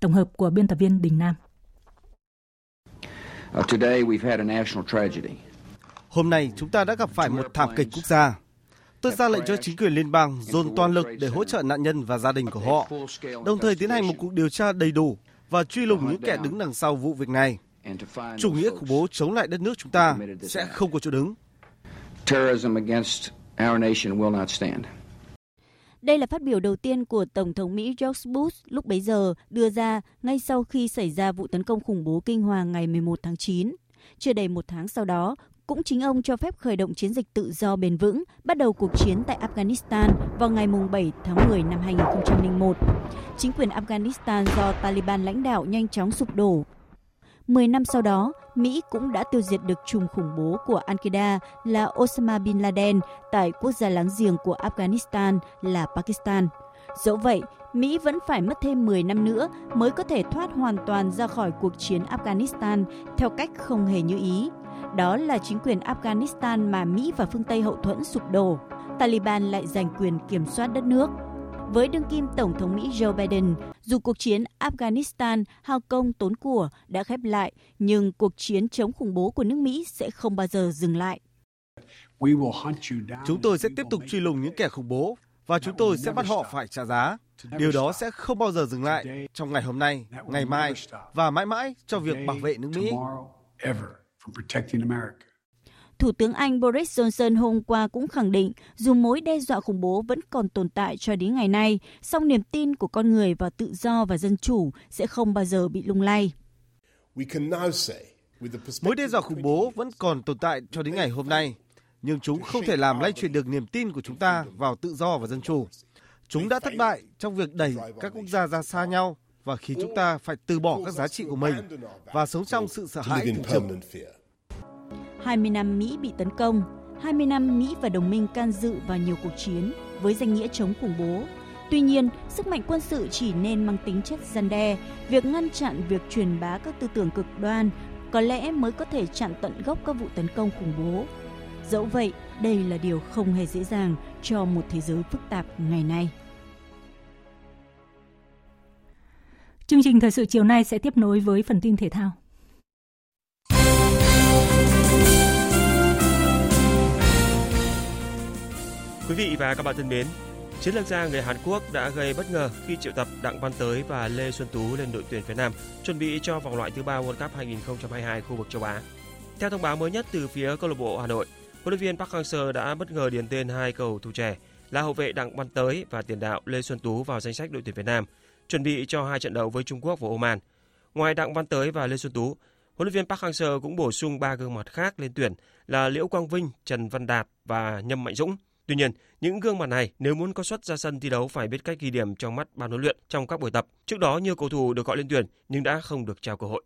Tổng hợp của biên tập viên Đình Nam. Hôm nay chúng ta đã gặp phải một thảm kịch quốc gia. Tôi ra lệnh cho chính quyền liên bang dồn toàn lực để hỗ trợ nạn nhân và gia đình của họ, đồng thời tiến hành một cuộc điều tra đầy đủ và truy lùng những kẻ đứng đằng sau vụ việc này. Chủ nghĩa khủng bố chống lại đất nước chúng ta sẽ không có chỗ đứng terrorism against our nation will not stand. Đây là phát biểu đầu tiên của Tổng thống Mỹ George Bush lúc bấy giờ đưa ra ngay sau khi xảy ra vụ tấn công khủng bố kinh hoàng ngày 11 tháng 9. Chưa đầy một tháng sau đó, cũng chính ông cho phép khởi động chiến dịch tự do bền vững, bắt đầu cuộc chiến tại Afghanistan vào ngày 7 tháng 10 năm 2001. Chính quyền Afghanistan do Taliban lãnh đạo nhanh chóng sụp đổ 10 năm sau đó, Mỹ cũng đã tiêu diệt được trùm khủng bố của Al-Qaeda là Osama Bin Laden tại quốc gia láng giềng của Afghanistan là Pakistan. Dẫu vậy, Mỹ vẫn phải mất thêm 10 năm nữa mới có thể thoát hoàn toàn ra khỏi cuộc chiến Afghanistan theo cách không hề như ý. Đó là chính quyền Afghanistan mà Mỹ và phương Tây hậu thuẫn sụp đổ. Taliban lại giành quyền kiểm soát đất nước với đương kim Tổng thống Mỹ Joe Biden, dù cuộc chiến Afghanistan hao công tốn của đã khép lại, nhưng cuộc chiến chống khủng bố của nước Mỹ sẽ không bao giờ dừng lại. Chúng tôi sẽ tiếp tục truy lùng những kẻ khủng bố và chúng tôi sẽ bắt họ phải trả giá. Điều đó sẽ không bao giờ dừng lại trong ngày hôm nay, ngày mai và mãi mãi cho việc bảo vệ nước Mỹ. Thủ tướng Anh Boris Johnson hôm qua cũng khẳng định dù mối đe dọa khủng bố vẫn còn tồn tại cho đến ngày nay, song niềm tin của con người vào tự do và dân chủ sẽ không bao giờ bị lung lay. Mối đe dọa khủng bố vẫn còn tồn tại cho đến ngày hôm nay, nhưng chúng không thể làm lay chuyển được niềm tin của chúng ta vào tự do và dân chủ. Chúng đã thất bại trong việc đẩy các quốc gia ra xa nhau và khiến chúng ta phải từ bỏ các giá trị của mình và sống trong sự sợ hãi thường trực. 20 năm Mỹ bị tấn công, 20 năm Mỹ và đồng minh can dự vào nhiều cuộc chiến với danh nghĩa chống khủng bố. Tuy nhiên, sức mạnh quân sự chỉ nên mang tính chất gian đe, việc ngăn chặn việc truyền bá các tư tưởng cực đoan có lẽ mới có thể chặn tận gốc các vụ tấn công khủng bố. Dẫu vậy, đây là điều không hề dễ dàng cho một thế giới phức tạp ngày nay. Chương trình thời sự chiều nay sẽ tiếp nối với phần tin thể thao. Quý vị và các bạn thân mến, chiến lược gia người Hàn Quốc đã gây bất ngờ khi triệu tập Đặng Văn Tới và Lê Xuân Tú lên đội tuyển Việt Nam chuẩn bị cho vòng loại thứ ba World Cup 2022 khu vực châu Á. Theo thông báo mới nhất từ phía câu lạc bộ Hà Nội, huấn luyện viên Park Hang-seo đã bất ngờ điền tên hai cầu thủ trẻ là hậu vệ Đặng Văn Tới và tiền đạo Lê Xuân Tú vào danh sách đội tuyển Việt Nam, chuẩn bị cho hai trận đấu với Trung Quốc và Oman. Ngoài Đặng Văn Tới và Lê Xuân Tú, huấn luyện viên Park Hang-seo cũng bổ sung ba gương mặt khác lên tuyển là Liễu Quang Vinh, Trần Văn Đạt và Nhâm Mạnh Dũng. Tuy nhiên, những gương mặt này nếu muốn có suất ra sân thi đấu phải biết cách ghi điểm trong mắt ban huấn luyện trong các buổi tập. Trước đó nhiều cầu thủ được gọi lên tuyển nhưng đã không được trao cơ hội.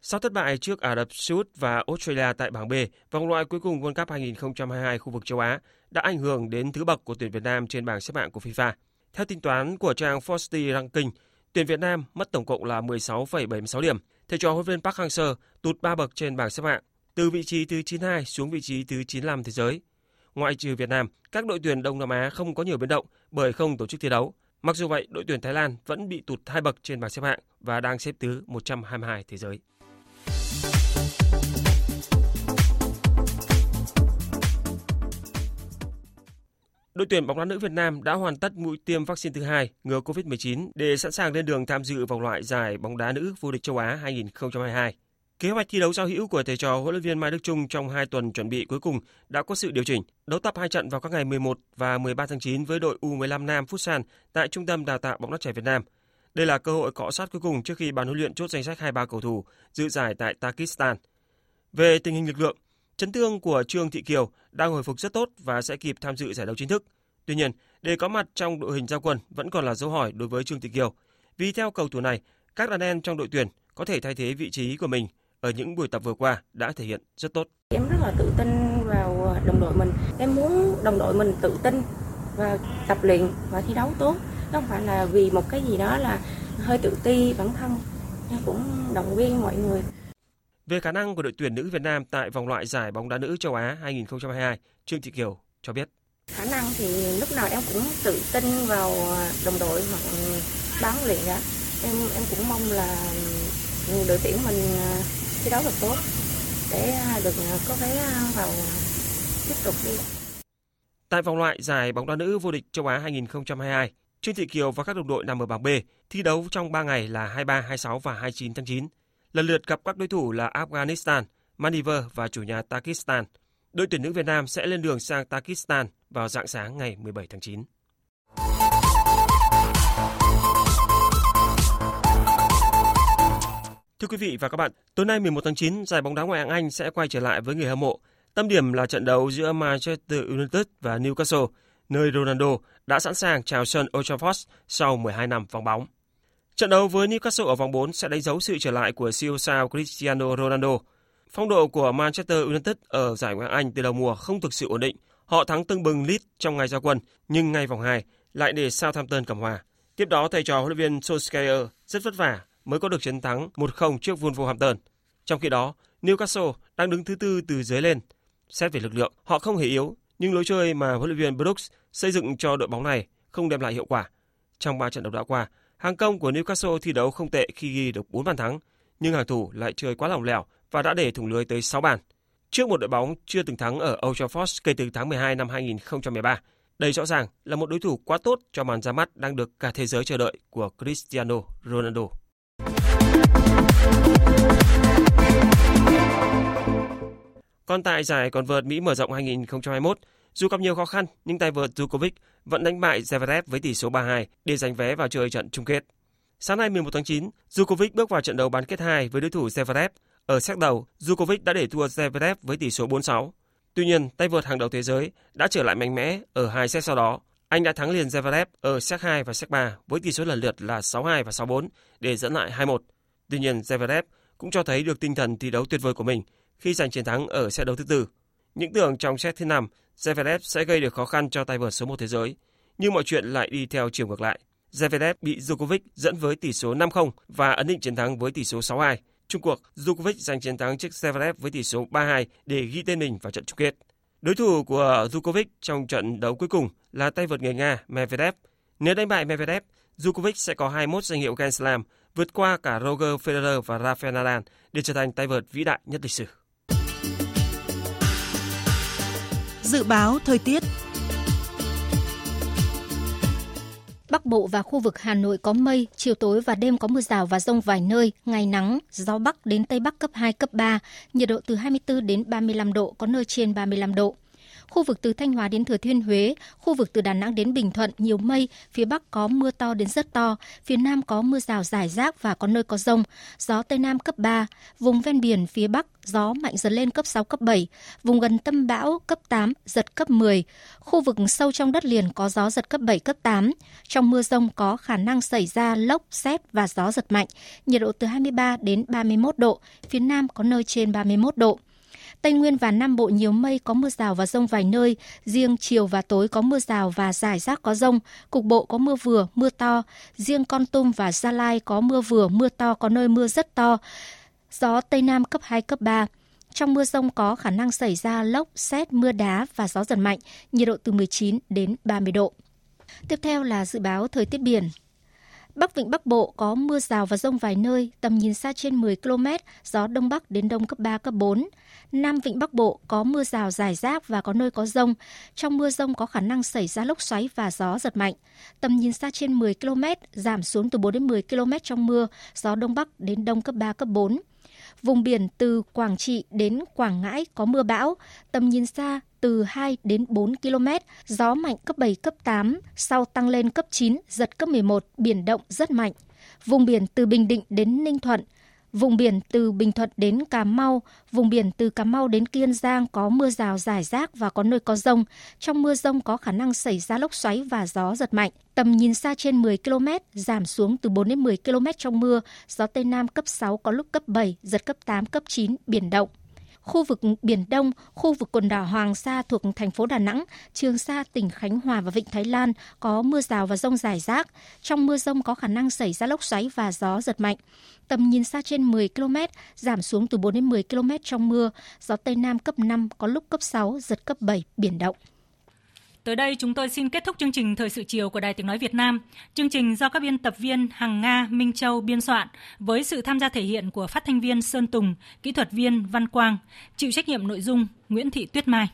Sau thất bại trước Ả Rập Xê Út và Australia tại bảng B, vòng loại cuối cùng World Cup 2022 khu vực châu Á đã ảnh hưởng đến thứ bậc của tuyển Việt Nam trên bảng xếp hạng của FIFA. Theo tính toán của trang Forsti Ranking, tuyển Việt Nam mất tổng cộng là 16,76 điểm. Thầy trò huấn luyện viên Park Hang-seo tụt 3 bậc trên bảng xếp hạng, từ vị trí thứ 92 xuống vị trí thứ 95 thế giới. Ngoại trừ Việt Nam, các đội tuyển Đông Nam Á không có nhiều biến động bởi không tổ chức thi đấu. Mặc dù vậy, đội tuyển Thái Lan vẫn bị tụt hai bậc trên bảng xếp hạng và đang xếp thứ 122 thế giới. Đội tuyển bóng đá nữ Việt Nam đã hoàn tất mũi tiêm vaccine thứ hai ngừa COVID-19 để sẵn sàng lên đường tham dự vòng loại giải bóng đá nữ vô địch châu Á 2022. Kế hoạch thi đấu giao hữu của thầy trò huấn luyện viên Mai Đức Chung trong hai tuần chuẩn bị cuối cùng đã có sự điều chỉnh. Đấu tập hai trận vào các ngày 11 và 13 tháng 9 với đội U15 Nam Futsal tại Trung tâm Đào tạo bóng đá trẻ Việt Nam. Đây là cơ hội cọ sát cuối cùng trước khi ban huấn luyện chốt danh sách 23 cầu thủ dự giải tại Tajikistan. Về tình hình lực lượng, chấn thương của Trương Thị Kiều đang hồi phục rất tốt và sẽ kịp tham dự giải đấu chính thức. Tuy nhiên, để có mặt trong đội hình giao quân vẫn còn là dấu hỏi đối với Trương Thị Kiều. Vì theo cầu thủ này, các đàn em trong đội tuyển có thể thay thế vị trí của mình ở những buổi tập vừa qua đã thể hiện rất tốt. Em rất là tự tin vào ờ, đồng đội mình. Em muốn đồng đội mình tự tin và tập luyện và thi đấu tốt. Không phải là vì một cái gì đó là hơi tự ti bản thân. Em cũng động viên mọi người. Về khả năng của đội tuyển nữ Việt Nam tại vòng loại giải bóng đá nữ châu Á 2022, Trương Thị Kiều cho biết. Khả năng thì lúc nào em cũng tự tin vào ờ, đồng đội hoặc bán luyện đó. Em em cũng mong là ừ, đội tuyển mình ờ, thi đấu thật tốt để à, được à, có vé à, vào tiếp tục đi. Tại vòng loại giải bóng đá nữ vô địch châu Á 2022, Trương Thị Kiều và các đồng đội nằm ở bảng B thi đấu trong 3 ngày là 23, 26 và 29 tháng 9. Lần lượt gặp các đối thủ là Afghanistan, Maldives và chủ nhà Pakistan. Đội tuyển nữ Việt Nam sẽ lên đường sang Pakistan vào dạng sáng ngày 17 tháng 9. Thưa quý vị và các bạn, tối nay 11 tháng 9, giải bóng đá ngoại hạng Anh sẽ quay trở lại với người hâm mộ. Tâm điểm là trận đấu giữa Manchester United và Newcastle, nơi Ronaldo đã sẵn sàng chào sân Old Trafford sau 12 năm vắng bóng. Trận đấu với Newcastle ở vòng 4 sẽ đánh dấu sự trở lại của siêu sao Cristiano Ronaldo. Phong độ của Manchester United ở giải Ngoại hạng Anh từ đầu mùa không thực sự ổn định. Họ thắng tưng bừng Leeds trong ngày ra quân, nhưng ngay vòng 2 lại để Southampton cầm hòa. Tiếp đó, thầy trò huấn luyện viên Solskjaer rất vất vả mới có được chiến thắng 1-0 trước Wolverhampton. Trong khi đó, Newcastle đang đứng thứ tư từ dưới lên. Xét về lực lượng, họ không hề yếu, nhưng lối chơi mà huấn luyện viên Brooks xây dựng cho đội bóng này không đem lại hiệu quả. Trong 3 trận đấu đã qua, hàng công của Newcastle thi đấu không tệ khi ghi được 4 bàn thắng, nhưng hàng thủ lại chơi quá lỏng lẻo và đã để thủng lưới tới 6 bàn. Trước một đội bóng chưa từng thắng ở Old Trafford kể từ tháng 12 năm 2013, đây rõ ràng là một đối thủ quá tốt cho màn ra mắt đang được cả thế giới chờ đợi của Cristiano Ronaldo. Còn tại giải còn vợt Mỹ mở rộng 2021, dù gặp nhiều khó khăn, nhưng tay vợt Djokovic vẫn đánh bại Zverev với tỷ số 3-2 để giành vé vào chơi trận chung kết. Sáng nay 11 tháng 9, Djokovic bước vào trận đấu bán kết 2 với đối thủ Zverev. Ở set đầu, Djokovic đã để thua Zverev với tỷ số 4-6. Tuy nhiên, tay vợt hàng đầu thế giới đã trở lại mạnh mẽ ở hai set sau đó. Anh đã thắng liền Zverev ở set 2 và set 3 với tỷ số lần lượt là 6-2 và 6-4 để dẫn lại 2-1. Tuy nhiên, Zverev cũng cho thấy được tinh thần thi đấu tuyệt vời của mình khi giành chiến thắng ở set đấu thứ tư. Những tưởng trong set thứ năm, Zverev sẽ gây được khó khăn cho tay vợt số 1 thế giới, nhưng mọi chuyện lại đi theo chiều ngược lại. Zverev bị Djokovic dẫn với tỷ số 5-0 và ấn định chiến thắng với tỷ số 6-2. Trung cuộc, Djokovic giành chiến thắng trước Zverev với tỷ số 3-2 để ghi tên mình vào trận chung kết. Đối thủ của Djokovic trong trận đấu cuối cùng là tay vợt người Nga Medvedev. Nếu đánh bại Medvedev, Djokovic sẽ có 21 danh hiệu Grand Slam, vượt qua cả Roger Federer và Rafael Nadal để trở thành tay vợt vĩ đại nhất lịch sử. Dự báo thời tiết Bắc Bộ và khu vực Hà Nội có mây, chiều tối và đêm có mưa rào và rông vài nơi, ngày nắng, gió Bắc đến Tây Bắc cấp 2, cấp 3, nhiệt độ từ 24 đến 35 độ, có nơi trên 35 độ. Khu vực từ Thanh Hóa đến Thừa Thiên Huế, khu vực từ Đà Nẵng đến Bình Thuận nhiều mây, phía Bắc có mưa to đến rất to, phía Nam có mưa rào rải rác và có nơi có rông, gió Tây Nam cấp 3, vùng ven biển phía Bắc gió mạnh dần lên cấp 6, cấp 7, vùng gần tâm bão cấp 8, giật cấp 10. Khu vực sâu trong đất liền có gió giật cấp 7, cấp 8. Trong mưa rông có khả năng xảy ra lốc, xét và gió giật mạnh, nhiệt độ từ 23 đến 31 độ, phía Nam có nơi trên 31 độ. Tây Nguyên và Nam Bộ nhiều mây có mưa rào và rông vài nơi, riêng chiều và tối có mưa rào và rải rác có rông, cục bộ có mưa vừa, mưa to, riêng Con Tum và Gia Lai có mưa vừa, mưa to, có nơi mưa rất to, gió Tây Nam cấp 2, cấp 3. Trong mưa rông có khả năng xảy ra lốc, xét, mưa đá và gió giật mạnh, nhiệt độ từ 19 đến 30 độ. Tiếp theo là dự báo thời tiết biển. Bắc Vịnh Bắc Bộ có mưa rào và rông vài nơi, tầm nhìn xa trên 10 km, gió Đông Bắc đến Đông cấp 3, cấp 4. Nam Vịnh Bắc Bộ có mưa rào rải rác và có nơi có rông. Trong mưa rông có khả năng xảy ra lốc xoáy và gió giật mạnh. Tầm nhìn xa trên 10 km, giảm xuống từ 4 đến 10 km trong mưa, gió Đông Bắc đến Đông cấp 3, cấp 4. Vùng biển từ Quảng Trị đến Quảng Ngãi có mưa bão, tầm nhìn xa từ 2 đến 4 km, gió mạnh cấp 7, cấp 8, sau tăng lên cấp 9, giật cấp 11, biển động rất mạnh. Vùng biển từ Bình Định đến Ninh Thuận, Vùng biển từ Bình Thuận đến Cà Mau, vùng biển từ Cà Mau đến Kiên Giang có mưa rào rải rác và có nơi có rông. Trong mưa rông có khả năng xảy ra lốc xoáy và gió giật mạnh. Tầm nhìn xa trên 10 km, giảm xuống từ 4 đến 10 km trong mưa. Gió Tây Nam cấp 6 có lúc cấp 7, giật cấp 8, cấp 9, biển động khu vực Biển Đông, khu vực quần đảo Hoàng Sa thuộc thành phố Đà Nẵng, Trường Sa, tỉnh Khánh Hòa và Vịnh Thái Lan có mưa rào và rông rải rác. Trong mưa rông có khả năng xảy ra lốc xoáy và gió giật mạnh. Tầm nhìn xa trên 10 km, giảm xuống từ 4 đến 10 km trong mưa, gió Tây Nam cấp 5, có lúc cấp 6, giật cấp 7, biển động. Tới đây chúng tôi xin kết thúc chương trình Thời sự chiều của Đài Tiếng Nói Việt Nam. Chương trình do các biên tập viên Hằng Nga, Minh Châu biên soạn với sự tham gia thể hiện của phát thanh viên Sơn Tùng, kỹ thuật viên Văn Quang, chịu trách nhiệm nội dung Nguyễn Thị Tuyết Mai.